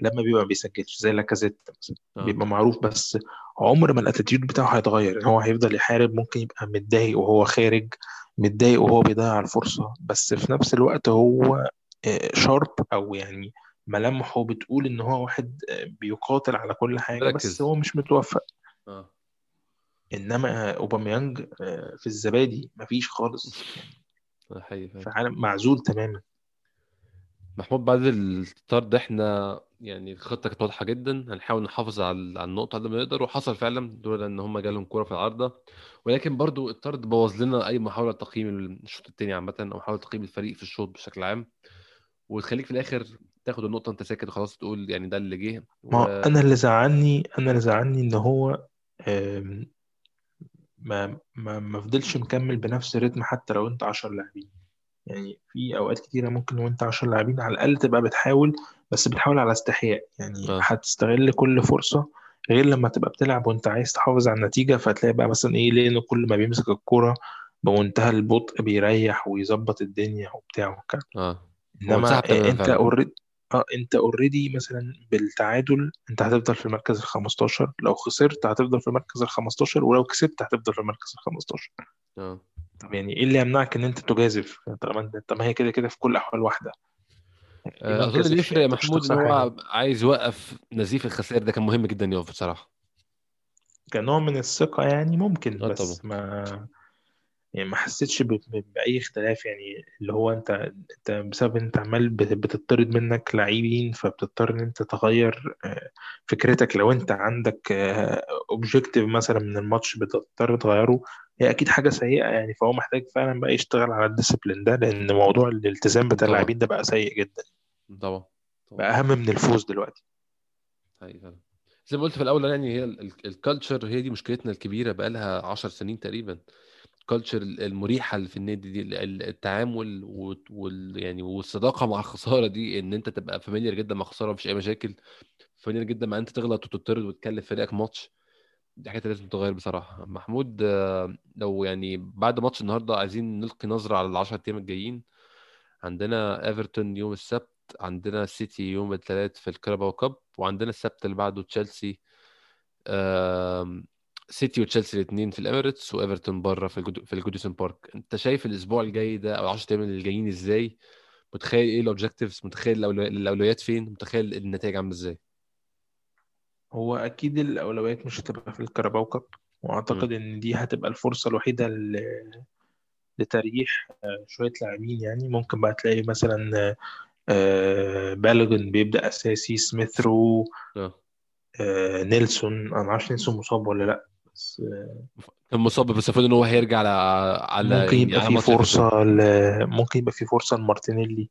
[SPEAKER 2] لما بيبقى ما بيسجلش زي لاكازيت مثلا.
[SPEAKER 1] آه.
[SPEAKER 2] بيبقى معروف بس عمر ما ال attitude بتاعه هيتغير. يعني هو هيفضل يحارب ممكن يبقى متضايق وهو خارج متضايق وهو بيضيع الفرصة. بس في نفس الوقت هو شارب أو يعني ملامحه بتقول إن هو واحد آه، بيقاتل على كل حاجة بس
[SPEAKER 1] مركز.
[SPEAKER 2] هو مش متوفق.
[SPEAKER 1] آه.
[SPEAKER 2] إنما أوباميانج آه، في الزبادي مفيش خالص. في عالم معزول تماما.
[SPEAKER 1] محمود بعد الطرد إحنا يعني الخطه كانت واضحة جدا هنحاول نحافظ على على النقطة قد ما نقدر وحصل فعلا لولا إن هم جالهم كورة في العارضة. ولكن برضو الطرد بوظ لنا أي محاولة تقييم الشوط الثاني عامه أو محاولة تقييم الفريق في الشوط بشكل عام. وتخليك في الآخر تاخد النقطة انت ساكت وخلاص تقول يعني ده اللي جه.
[SPEAKER 2] ما
[SPEAKER 1] و
[SPEAKER 2] هو أنا اللي زعلني أنا اللي زعلني إن هو آم، ما ما ما فضلش مكمل بنفس الريتم حتى لو أنت 10 لاعبين. يعني في أوقات كتيرة ممكن وأنت 10 لاعبين على الأقل تبقى بتحاول بس بتحاول على استحياء. يعني
[SPEAKER 1] آه.
[SPEAKER 2] هتستغل كل فرصة غير لما تبقى بتلعب وأنت عايز تحافظ على النتيجة فتلاقي بقى مثلا إيه لأنه كل ما بيمسك الكورة بمنتهى البطء بيريح ويظبط الدنيا وبتاع وكده.
[SPEAKER 1] آه.
[SPEAKER 2] إنما
[SPEAKER 1] أنت
[SPEAKER 2] already آه أنت already مثلا بالتعادل أنت هتفضل في المركز ال 15 لو خسرت هتفضل في المركز ال 15 ولو كسبت هتفضل في المركز ال 15
[SPEAKER 1] آه.
[SPEAKER 2] طب يعني إيه اللي يمنعك إن أنت تجازف؟ طالما انت طب ما هي كده كده في كل الاحوال واحدة.
[SPEAKER 1] آه، أظن اللي يفرق
[SPEAKER 2] يعني
[SPEAKER 1] يا محمود
[SPEAKER 2] إن
[SPEAKER 1] هو عايز يوقف نزيف الخسائر ده كان مهم جدا يقف بصراحة.
[SPEAKER 2] كنوع من الثقة يعني ممكن
[SPEAKER 1] آه طبعا.
[SPEAKER 2] بس ما يعني ما حسيتش بأي اختلاف يعني اللي هو أنت أنت بسبب إن أنت عمال بت- بتطرد منك لاعبين فبتضطر إن أنت تغير آه، فكرتك. لو أنت عندك objective مثلا من الماتش بتضطر تغيره هي أكيد حاجة سيئة يعني. فهو محتاج فعلا بقى يشتغل على ال discipline ده لأن موضوع الالتزام بتاع اللاعبين ده بقى سيء جدا.
[SPEAKER 1] طبعا.
[SPEAKER 2] بقى أهم من الفوز دلوقتي.
[SPEAKER 1] فعلا. زي ما قلت في الأول يعني هي ال culture هي دي مشكلتنا الكبيرة بقى لها 10 سنين تقريبا. ال culture المريحة اللي في النادي دي ال- ال- التعامل وال يعني والصداقة مع الخسارة دي إن أنت تبقى familiar جدا مع الخسارة مفيش أي مشاكل familiar جدا مع أنت تغلط وتطرد وتكلف فريقك ماتش دي حاجات لازم تتغير بصراحة. محمود لو يعني بعد ماتش النهاردة عايزين نلقي نظرة على العشر أيام الجايين عندنا ايفرتون يوم السبت عندنا سيتي يوم الثلاث في الكاراباو كاب وعندنا السبت اللي بعده تشيلسي سيتي وتشيلسي الاثنين في الاميريتس وإيفرتون بره في الجود... في الجوديسون بارك. أنت شايف الأسبوع الجاي ده أو العشر أيام اللي جايين إزاي؟ متخيل إيه ال objectives متخيل الأولويات فين؟ متخيل النتائج عاملة إزاي؟
[SPEAKER 2] هو أكيد الأولويات مش هتبقى في الكاراباو كاب وأعتقد
[SPEAKER 1] مم.
[SPEAKER 2] إن دي هتبقى الفرصة الوحيدة ل- لتريح آه، شوية لاعبين يعني. ممكن بقى تلاقي مثلا آه، بالوجن بيبدأ أساسي سميث رو
[SPEAKER 1] آه.
[SPEAKER 2] آه، نيلسون أنا معرفش نيلسون مصاب ولا لأ. بس
[SPEAKER 1] كان مصاب بس المفروض إن هو هيرجع على على
[SPEAKER 2] ممكن
[SPEAKER 1] يعني
[SPEAKER 2] يبقى
[SPEAKER 1] على
[SPEAKER 2] في فرصة ل... ممكن يبقى في فرصة لمارتينيلي.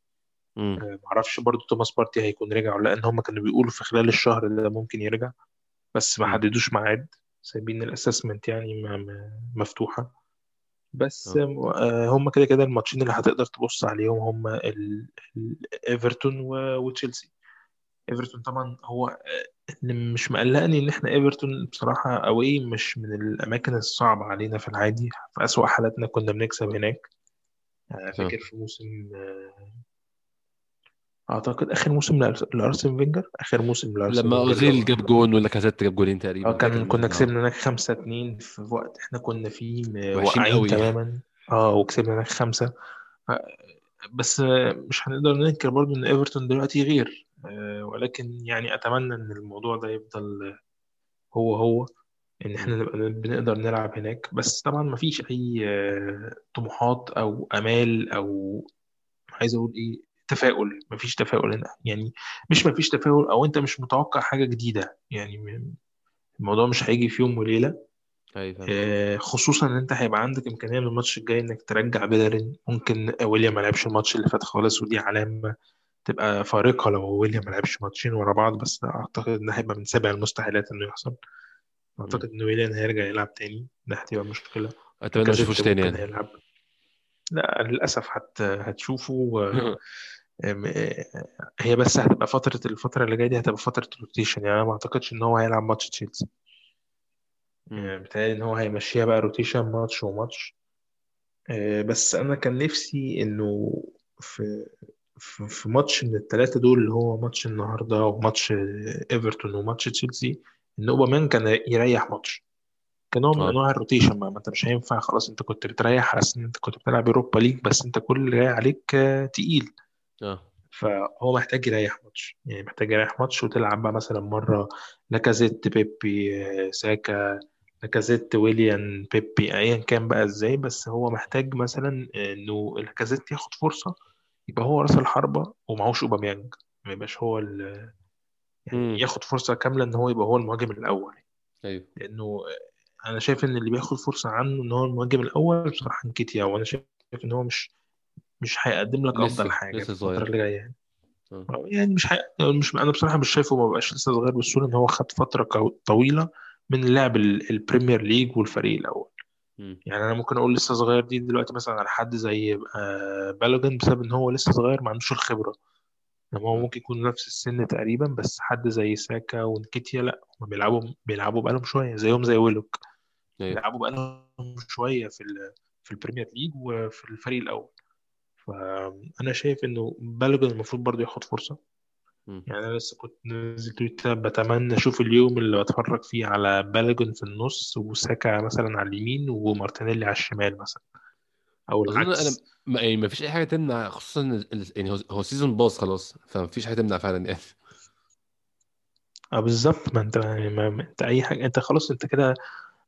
[SPEAKER 2] آه، معرفش برضو توماس بارتي هيكون رجع ولا لأ إن هم كانوا بيقولوا في خلال الشهر ده ممكن يرجع بس ما حددوش ميعاد. سايبين ال assessment يعني م- م- مفتوحة. بس آه، هم كده كده الماتشين اللي هتقدر تبص عليهم هم إيفرتون و- وتشيلسي. إيفرتون طبعا هو آه، اللي مش مقلقني إن إحنا إيفرتون بصراحة اوي مش من الأماكن الصعبة علينا في العادي. في أسوأ حالاتنا كنا بنكسب هناك. آه،
[SPEAKER 1] آه
[SPEAKER 2] فاكر في موسم آه، أعتقد آخر موسم لأرس- لأرسن فينجر؟ آخر موسم لأرسن
[SPEAKER 1] لما
[SPEAKER 2] فينجر.
[SPEAKER 1] اوزيل جاب جون ولاكازيت جاب جولين
[SPEAKER 2] آه
[SPEAKER 1] تقريبا. فاكر
[SPEAKER 2] كان كنا
[SPEAKER 1] الموسم ده آه.
[SPEAKER 2] كسبنا هناك خمسة اتنين في وقت إحنا كنا فيه م-
[SPEAKER 1] وحشين
[SPEAKER 2] واقعين
[SPEAKER 1] قوي.
[SPEAKER 2] تماما. آه وكسبنا هناك خمسة. بس آه، مش هنقدر ننكر برضو إن إيفرتون دلوقتي غير. آه، ولكن يعني أتمنى إن الموضوع ده يفضل هو هو إن
[SPEAKER 1] مم.
[SPEAKER 2] إحنا نبقى بنقدر نلعب هناك. بس طبعا مفيش أي آه، طموحات أو أمال أو عايز أقول إيه تفاؤل. مفيش تفاؤل هنا. يعني مش مفيش تفاؤل أو أنت مش متوقع حاجة جديدة. يعني الموضوع مش هيجي في يوم وليلة.
[SPEAKER 1] أيوه
[SPEAKER 2] آه، خصوصا إن أنت هيبقى عندك إمكانية من الماتش الجاي إنك ترجع بيلرين ممكن ويليام ما لعبش الماتش اللي فات خالص ودي علامة. تبقى فارقة لو ويليام ما لعبش ماتشين ورا بعض بس أعتقد ان هيبقى من سابع المستحيلات إنه يحصل.
[SPEAKER 1] مم.
[SPEAKER 2] اعتقد إن ويليام هيرجع يلعب تاني ده هتبقى مشكلة.
[SPEAKER 1] أتمنى ما
[SPEAKER 2] لاكازيت
[SPEAKER 1] تاني يعني.
[SPEAKER 2] هيلعب. لا للأسف هت هتشوفه آه، آم، آه، هي بس هتبقى فترة الفترة اللي جاية دي هتبقى فترة rotation يعني. أنا ما أعتقدش إن هو هيلعب ماتش تشيلسي.
[SPEAKER 1] مم.
[SPEAKER 2] يعني بيتهيألي إن هو هيمشيها بقى rotation ماتش وماتش. آه، بس أنا كان نفسي إنه في في في ماتش من الثلاثه دول اللي هو ماتش النهارده وماتش آه، إيفرتون وماتش تشيلسي إن اوباميانج كان يريح ماتش. كنوع من
[SPEAKER 1] آه.
[SPEAKER 2] أنواع ال rotation ما أنت مش هينفع خلاص أنت كنت بتريح على إن أنت كنت بتلعب اوروبا ليج بس أنت كل اللي جاي عليك آه، تقيل.
[SPEAKER 1] آه.
[SPEAKER 2] فهو محتاج يريح ماتش. يعني محتاج يريح ماتش وتلعب بقى مثلا مرة لاكازيت بيبي آه، ساكا لاكازيت ويليان بيبي ايا كان بقى إزاي. بس هو محتاج مثلا إنه لاكازيت ياخد فرصة يبقى هو راس الحربة ومعهوش أوباميانج. ما يبقاش هو ال- يعني
[SPEAKER 1] امم
[SPEAKER 2] ياخد فرصة كاملة إن هو يبقى هو المهاجم الأول.
[SPEAKER 1] أيوه.
[SPEAKER 2] لأنه أنا شايف إن اللي بياخد فرصة عنه إن هو المهاجم الأول بصراحة نكيتيا وأنا شايف إن هو مش مش هيقدم لك أفضل
[SPEAKER 1] لسه
[SPEAKER 2] حاجة في
[SPEAKER 1] لسه
[SPEAKER 2] الفترة
[SPEAKER 1] صغير.
[SPEAKER 2] اللي جاية يعني.
[SPEAKER 1] آه.
[SPEAKER 2] يعني مش حي... مش أنا بصراحة مش شايفه ما بقاش لسه صغير بالسهوله إن هو خد فترة كو- طويلة من لعب ال- البريمير ليج والفريق
[SPEAKER 1] الأول.
[SPEAKER 2] يعني أنا ممكن أقول لسه صغير دي دلوقتي مثلا على حد زي آه، بالوجن بسبب إن هو لسه صغير ما عندوش الخبرة. لما هو
[SPEAKER 1] آه
[SPEAKER 2] ممكن يكون نفس السن تقريبا بس حد زي ساكا ونكيتيا لأ هم بيلعبوا بيلعبوا بقالهم شوية زيهم زي ويلوك.
[SPEAKER 1] أيوه.
[SPEAKER 2] بيلعبوا بقالهم شوية في ال... في البريمير ليج وفي الفريق الأول. فأنا شايف إنه بالوجن المفروض برضه ياخد
[SPEAKER 1] فرصة.
[SPEAKER 2] يعني أنا لسه كنت نازل تويتر بتمنى أشوف اليوم اللي بتفرج فيه على بالوجن في النص وساكا مثلا على اليمين ومارتينيلي على الشمال مثلا. أو
[SPEAKER 1] أظن أنا
[SPEAKER 2] العكس.
[SPEAKER 1] ما يعني ما فيش أي حاجة تمنع خصوصا يعني هو season باظ خلاص فما فيش حاجة تمنع فعلا يعني.
[SPEAKER 2] آه بالظبط. ما أنت ما ما أنت أي حاجة أنت خلاص أنت كده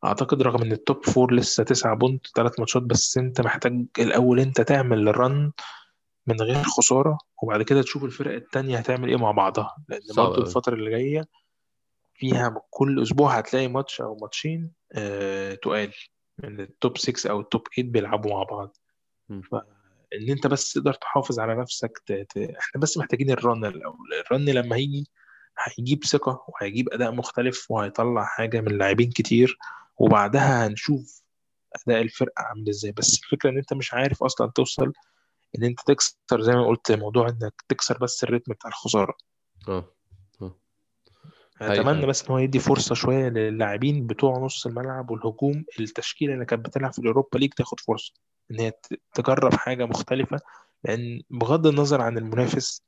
[SPEAKER 2] أعتقد رغم إن ال top four لسه تسعة point ثلاث ماتشات بس أنت محتاج الأول أنت تعمل ال run من غير خسارة وبعد كده تشوف الفرق التانية هتعمل إيه مع بعضها. لأن
[SPEAKER 1] صعب
[SPEAKER 2] برضو
[SPEAKER 1] قوي
[SPEAKER 2] الفترة اللي جاية فيها كل أسبوع هتلاقي ماتش أو ماتشين آه تقال. إن ال top 6 أو ال top 8 بيلعبوا مع بعض. فان أنت بس تقدر تحافظ على نفسك ت... ت... إحنا بس محتاجين ال run الأول. ال run لما هيجي هيجيب ثقة وهيجيب أداء مختلف وهيطلع حاجة من لاعبين كتير. وبعدها هنشوف أداء الفرقة عامل إزاي. بس الفكرة إن أنت مش عارف أصلا توصل إن أنت تكسر زي ما قلت موضوع إنك تكسر بس الريتم بتاع الخسارة.
[SPEAKER 1] آه هاي أتمنى
[SPEAKER 2] بس إن هو يدي فرصة شوية للاعبين بتوع نص الملعب والهجوم التشكيلة اللي كانت بتلعب في اليوروبا ليج تاخد فرصة. إن هي تجرب حاجة مختلفة. لأن بغض النظر عن المنافس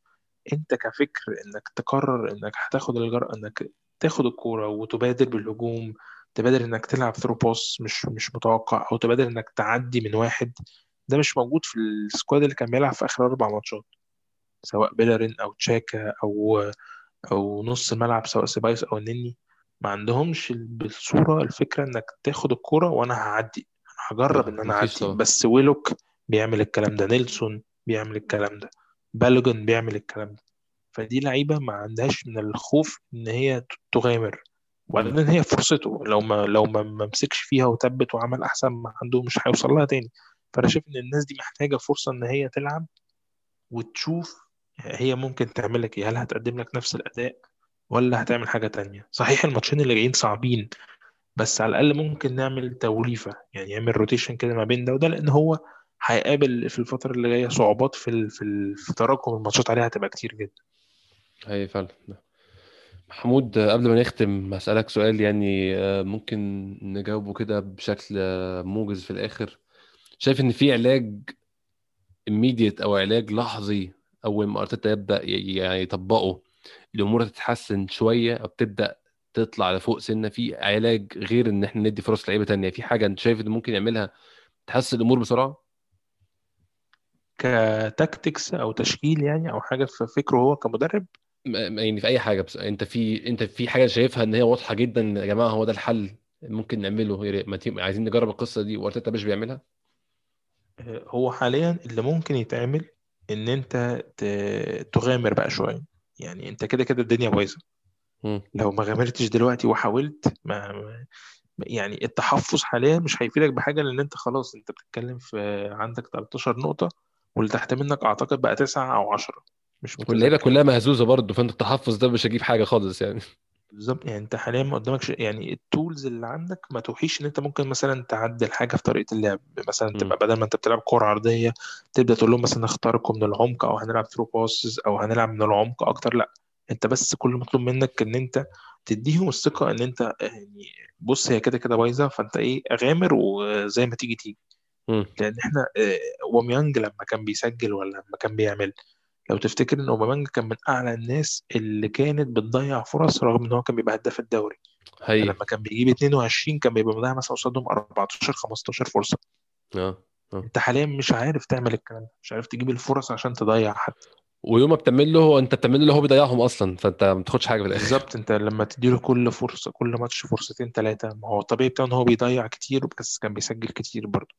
[SPEAKER 2] أنت كفكر إنك تقرر إنك هتاخد الجرأة إنك تاخد الكورة وتبادر بالهجوم تبادر إنك تلعب through pass مش مش متوقع أو تبادر إنك تعدي من واحد ده مش موجود في ال squad اللي كان بيلعب في آخر أربع ماتشات سواء بيلرين أو تشاكا أو أو نص الملعب سواء سيبايوس أو النني ما عندهمش ال- بالصورة الفكرة إنك تاخد الكرة وأنا هعدي هجرب
[SPEAKER 1] لا
[SPEAKER 2] إن أنا
[SPEAKER 1] مفيش
[SPEAKER 2] أعدي.
[SPEAKER 1] طبعا.
[SPEAKER 2] بس ويلوك بيعمل الكلام ده نيلسون بيعمل الكلام ده بالوجن بيعمل الكلام ده. فدي لعيبة ما عندهاش من الخوف إن هي تغامر. وبعدين هي فرصته لو ما لو ما ما مسكش فيها وثبت وعمل أحسن ما عنده مش هيوصل لها تاني. فأنا شايف إن الناس دي محتاجة فرصة إن هي تلعب وتشوف هي ممكن تعمل لك إيه. هل هتقدم لك نفس الأداء ولا هتعمل حاجة تانية؟ صحيح الماتشين اللي جايين صعبين بس على الأقل ممكن نعمل توليفة يعني يعمل rotation كده ما بين ده وده لأن هو هيقابل في الفترة اللي جاية صعوبات في ال... في. في تراكم الماتشات عليها هتبقى كتير جدا.
[SPEAKER 1] هاي فعلا. محمود قبل ما نختم هسألك سؤال يعني آه، ممكن نجاوبه كده بشكل آه، موجز في الآخر. شايف إن في علاج immediate أو علاج لحظي أول ما أرتيتا يبدأ ي- يعني يطبقه الأمور تتحسن شوية أو تبدأ تطلع لفوق سنة في علاج غير إن إحنا ندي فرص لعيبة تانية في حاجة أنت شايف إن ممكن يعملها تحسن الأمور بسرعة؟
[SPEAKER 2] كتاكتكس أو تشكيل يعني أو حاجة في فكره هو كمدرب
[SPEAKER 1] يعني في أي حاجة بس أنت في أنت في حاجة شايفها إن هي واضحة جدا يا جماعة هو ده الحل ممكن نعمله عايزين نجرب القصة دي وأرتيتا مش بيعملها؟
[SPEAKER 2] هو حاليا اللي ممكن يتعمل إن أنت ت... تغامر بقى شوية. يعني أنت كده كده الدنيا بايظة.
[SPEAKER 1] مم.
[SPEAKER 2] لو ما غامرتش دلوقتي وحاولت ما يعني التحفظ حاليا مش هيفيدك بحاجة لأن أنت خلاص أنت بتتكلم في عندك 13 نقطة واللي تحت منك أعتقد بقى 9 أو 10 مش
[SPEAKER 1] واللعيبة
[SPEAKER 2] متذكر.
[SPEAKER 1] كلها مهزوزة برضه فأنت التحفظ ده مش هجيب حاجة خالص يعني.
[SPEAKER 2] بالظبط يعني أنت حاليا ما قدامكش يعني ال tools اللي عندك ما توحيش إن أنت ممكن مثلا تعدل حاجة في طريقة اللعب مثلا
[SPEAKER 1] مم.
[SPEAKER 2] تبقى بدل ما أنت بتلعب كورة عرضية تبدأ تقول لهم مثلا اخترقوا من العمق أو هنلعب through passes أو هنلعب من العمق أكتر لأ أنت بس كل مطلوب منك إن أنت تديهم الثقة إن أنت يعني بص هي كده كده بايظة فأنت إيه غامر وزي ما تيجي تيجي
[SPEAKER 1] مم.
[SPEAKER 2] لأن إحنا آه، اوباميانج لما كان بيسجل ولا لما كان بيعمل لو تفتكر إن اوباميانج كان من أعلى الناس اللي كانت بتضيع فرص رغم إن هو كان بيبقى هداف الدوري.
[SPEAKER 1] هي.
[SPEAKER 2] فلما كان بيجيب 22 كان بيبقى مضيع مثلا قصادهم 14 15 فرصة.
[SPEAKER 1] آه آه.
[SPEAKER 2] أنت حاليا مش عارف تعمل الكلام ده مش عارف تجيب الفرص عشان تضيع حتى
[SPEAKER 1] ويوم ما بتعمل له هو أنت بتعمل له هو بيضيعهم أصلا فأنت ما بتاخدش حاجة في الآخر.
[SPEAKER 2] بالظبط أنت لما تديله كل فرصة كل ماتش فرصتين ثلاثة ما هو الطبيعي بتاعه إن هو بيضيع كتير بس كان بيسجل كتير برضه.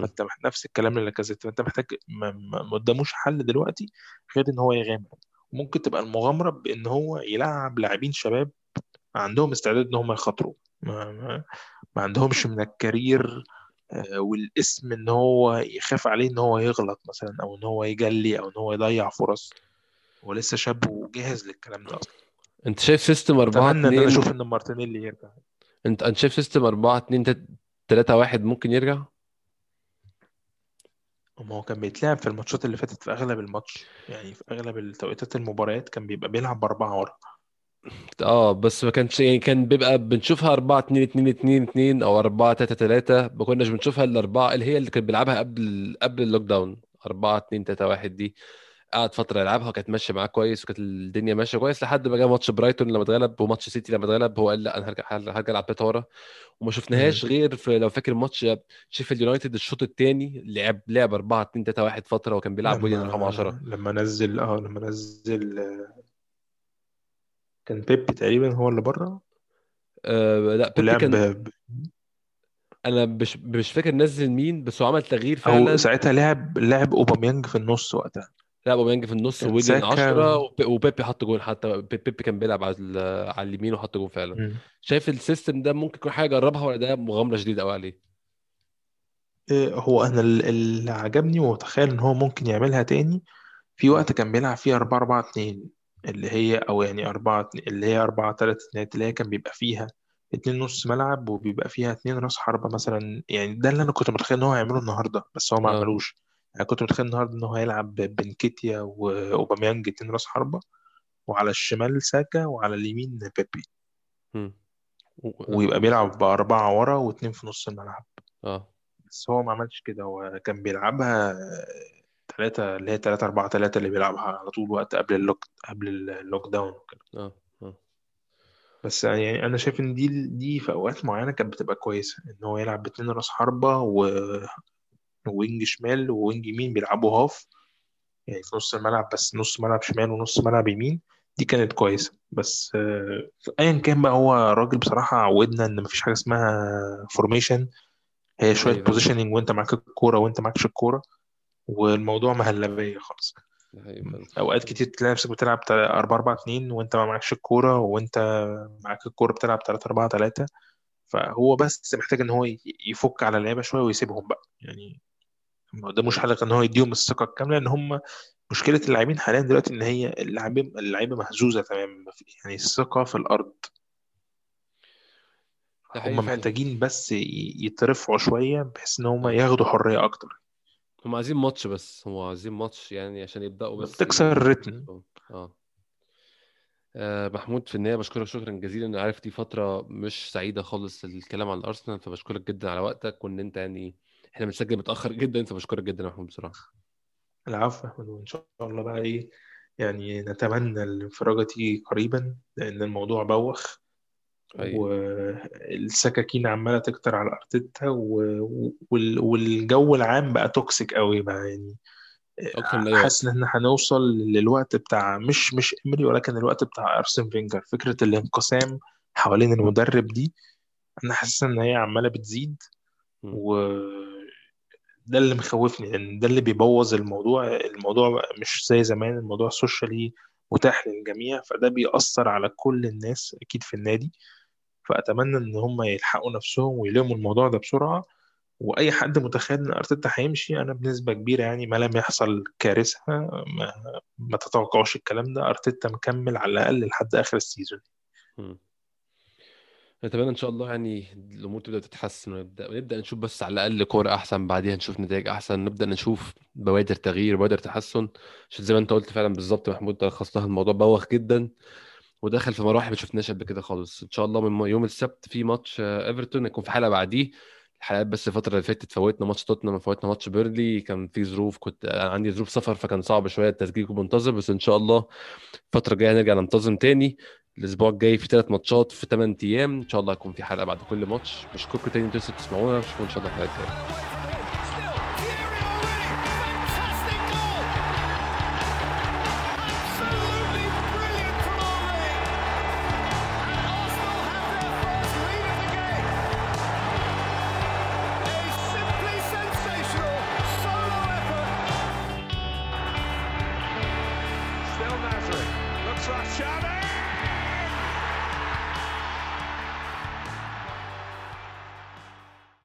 [SPEAKER 2] فأنت نفس الكلام اللي كذبت فأنت محتاج ما قداموش حل دلوقتي غير إن هو يغامر. ممكن تبقى المغامرة بإن هو يلعب لاعبين شباب عندهم استعداد إن هم يخاطروا ما, ما, ما عندهمش من الكارير آه، والاسم إن هو يخاف عليه إن هو يغلط مثلا أو إن هو يجلي أو إن هو يضيع فرص. هو لسه شاب وجاهز للكلام ده أصلا.
[SPEAKER 1] أنت شايف system 4
[SPEAKER 2] أتمنى إن أنا
[SPEAKER 1] 2
[SPEAKER 2] أشوف إن مارتينيلي يرجع.
[SPEAKER 1] أنت أنت شايف system 4 2 3 1 ممكن يرجع؟
[SPEAKER 2] ما هو كان بيتلعب في الماتشات اللي فاتت في أغلب الماتش يعني في أغلب التوقيتات المباريات كان بيبقى بيلعب بأربعة ورا.
[SPEAKER 1] آه بس ما كانش يعني كان بيبقى بنشوفها 4 2 2 2 2 أو 4 3 3 ما كناش بنشوفها إلا 4 اللي هي اللي كان بيلعبها قبل قبل ال lockdown 4 2 3 1 دي. قعد فترة يلعبها وكانت ماشية معاه كويس وكانت الدنيا ماشية كويس لحد ما جه ماتش برايتون لما اتغلب وماتش سيتي لما اتغلب هو قال لأ أنا هرجع هرجع ألعب بتلاتة ورا. وما شفناهاش. غير في لو فاكر ماتش شيفيلد يونايتد الشوط الثاني لعب لعب 4 2 3 1 فترة وكان بيلعب ويليان رقم 10
[SPEAKER 2] لما نزل آه لما نزل آه، كان بيبي تقريبا هو اللي بره؟
[SPEAKER 1] أه لأ
[SPEAKER 2] ولعب
[SPEAKER 1] كان
[SPEAKER 2] ب-
[SPEAKER 1] أنا مش مش فاكر نزل مين بس هو عمل تغيير
[SPEAKER 2] أو
[SPEAKER 1] فعلا.
[SPEAKER 2] ساعتها لعب لعب أوباميانج في النص وقتها.
[SPEAKER 1] لعب أوباميانج في النص وويليان
[SPEAKER 2] ساكا
[SPEAKER 1] 10
[SPEAKER 2] و...
[SPEAKER 1] وب- وبيبي حط جول حتى بي- بيبي كان بيلعب على على اليمين وحط جول فعلا.
[SPEAKER 2] مم.
[SPEAKER 1] شايف ال system ده ممكن يكون حاجة جربها ولا ده مغامرة شديدة قوي عليه؟
[SPEAKER 2] إيه، هو أنا ال- اللي عجبني ومتخيل إن هو ممكن يعملها تاني في وقت كان بيلعب فيها 4 4 2 اللي هي أو يعني 4 اللي هي 4 3 2 اللي هي كان بيبقى فيها اتنين نص ملعب وبيبقى فيها اتنين راس حربة مثلا يعني ده اللي أنا كنت متخيل إن هو هيعمله النهارده بس هو ما
[SPEAKER 1] آه.
[SPEAKER 2] عملوش. يعني كنت متخيل النهارده إن هو هيلعب بنكيتيا وأوباميانج اتنين راس حربة وعلى الشمال ساكا وعلى اليمين بيبي.
[SPEAKER 1] مم. و...
[SPEAKER 2] ويبقى بيلعب بأربعة ورا واتنين في نص الملعب.
[SPEAKER 1] آه.
[SPEAKER 2] بس هو ما عملش كده هو كان بيلعبها ثلاثة اللي هي ثلاثة أربعة ثلاثة اللي بيلعبها على طول وقت قبل ال lock قبل ال lockdown وكده.
[SPEAKER 1] آه آه.
[SPEAKER 2] بس يعني أنا شايف إن دي دي في أوقات معينة كانت بتبقى كويسة إن هو يلعب باتنين راس حربة و... wing شمال و wing يمين بيلعبوا half يعني في نص الملعب بس نص ملعب شمال ونص ملعب يمين. دي كانت كويسة. بس آه، ايا كان بقى هو راجل بصراحة عودنا إن مفيش حاجة اسمها formation هي شوية
[SPEAKER 1] أيوه.
[SPEAKER 2] positioning وأنت معاك الكورة وأنت معكش الكورة والموضوع مهلبية خالص. أوقات كتير تلاقي نفسك بتلعب 4 4 2 وأنت ما معكش الكورة وأنت معاك الكورة بتلعب 3 4 3 فهو بس محتاج إن هو يفك على اللعيبة شوية ويسيبهم بقى. يعني ده مش حلقة إن هو يديهم الثقة الكاملة إن هم مشكلة اللاعبين حاليا دلوقتي إن هي اللاعبين اللعيبة مهزوزة تماما. يعني الثقة في
[SPEAKER 1] الأرض.
[SPEAKER 2] هم محتاجين بس يترفعوا شوية بحيث إن هم ياخدوا حرية أكتر.
[SPEAKER 1] هم عايزين ماتش بس. هم عايزين ماتش يعني عشان يبدأوا بس.
[SPEAKER 2] بتكسر
[SPEAKER 1] ي...
[SPEAKER 2] الريتم.
[SPEAKER 1] آه. آه، محمود في النهاية بشكرك شكرا جزيلا. أنا عارف دي فترة مش سعيدة خالص الكلام عن الأرسنال فبشكرك جدا على وقتك وإن أنت يعني إحنا بنسجل متأخر جدا فبشكرك جدا يا محمود بصراحة.
[SPEAKER 2] العفو يا أحمد، وإن شاء الله بقى إيه يعني نتمنى الانفراجة تيجي قريبا لأن الموضوع بوخ
[SPEAKER 1] حقيقي
[SPEAKER 2] والسكاكين عمالة تكتر على ارتيتا و- وال- والجو العام بقى toxic قوي بقى. يعني حاسس إن إحنا هنوصل للوقت بتاع مش مش إمري ولكن الوقت بتاع أرسن فينجر. فكرة الانقسام حوالين المدرب دي أنا حاسس إن هي عمالة بتزيد
[SPEAKER 1] مم.
[SPEAKER 2] وده اللي مخوفني لأن ده اللي بيبوظ الموضوع. الموضوع مش زي زمان الموضوع socially متاح للجميع فده بيأثر على كل الناس أكيد في النادي. فأتمنى إن هم يلحقوا نفسهم ويلموا الموضوع ده بسرعة. وأي حد متخيل إن أرتيتا هيمشي أنا بنسبة كبيرة يعني ما لم يحصل كارثة ما, ما تتوقعوش الكلام ده. أرتيتا مكمل على الأقل لحد آخر ال
[SPEAKER 1] season. نتمنى إن شاء الله يعني الأمور تبدأ تتحسن ونبدأ ونبدأ نشوف بس على الأقل كوره أحسن بعديها نشوف نتائج أحسن نبدأ نشوف بوادر تغيير بوادر تحسن. عشان زي ما أنت قلت فعلا بالظبط محمود لخصتها الموضوع بوخ جدا ودخل في مراحل ما شفناش قبل كده خالص. إن شاء الله من يوم السبت في ماتش إيفرتون يكون في حلقة بعديه. الحلقات بس الفترة اللي فاتت فوتنا ماتش توتنهام فوتنا ماتش بيرلي. كان في ظروف كنت عندي ظروف سفر فكان صعب شوية التسجيل يكون منتظم بس إن شاء الله الفترة الجاية نرجع ننتظم تاني. الأسبوع الجاي في ثلاث ماتشات في 8 أيام. إن شاء الله هيكون في حلقة بعد كل ماتش. بشكركم تاني أنتوا لسه بتسمعونا. اشوفكم إن شاء الله الحلقة الجايه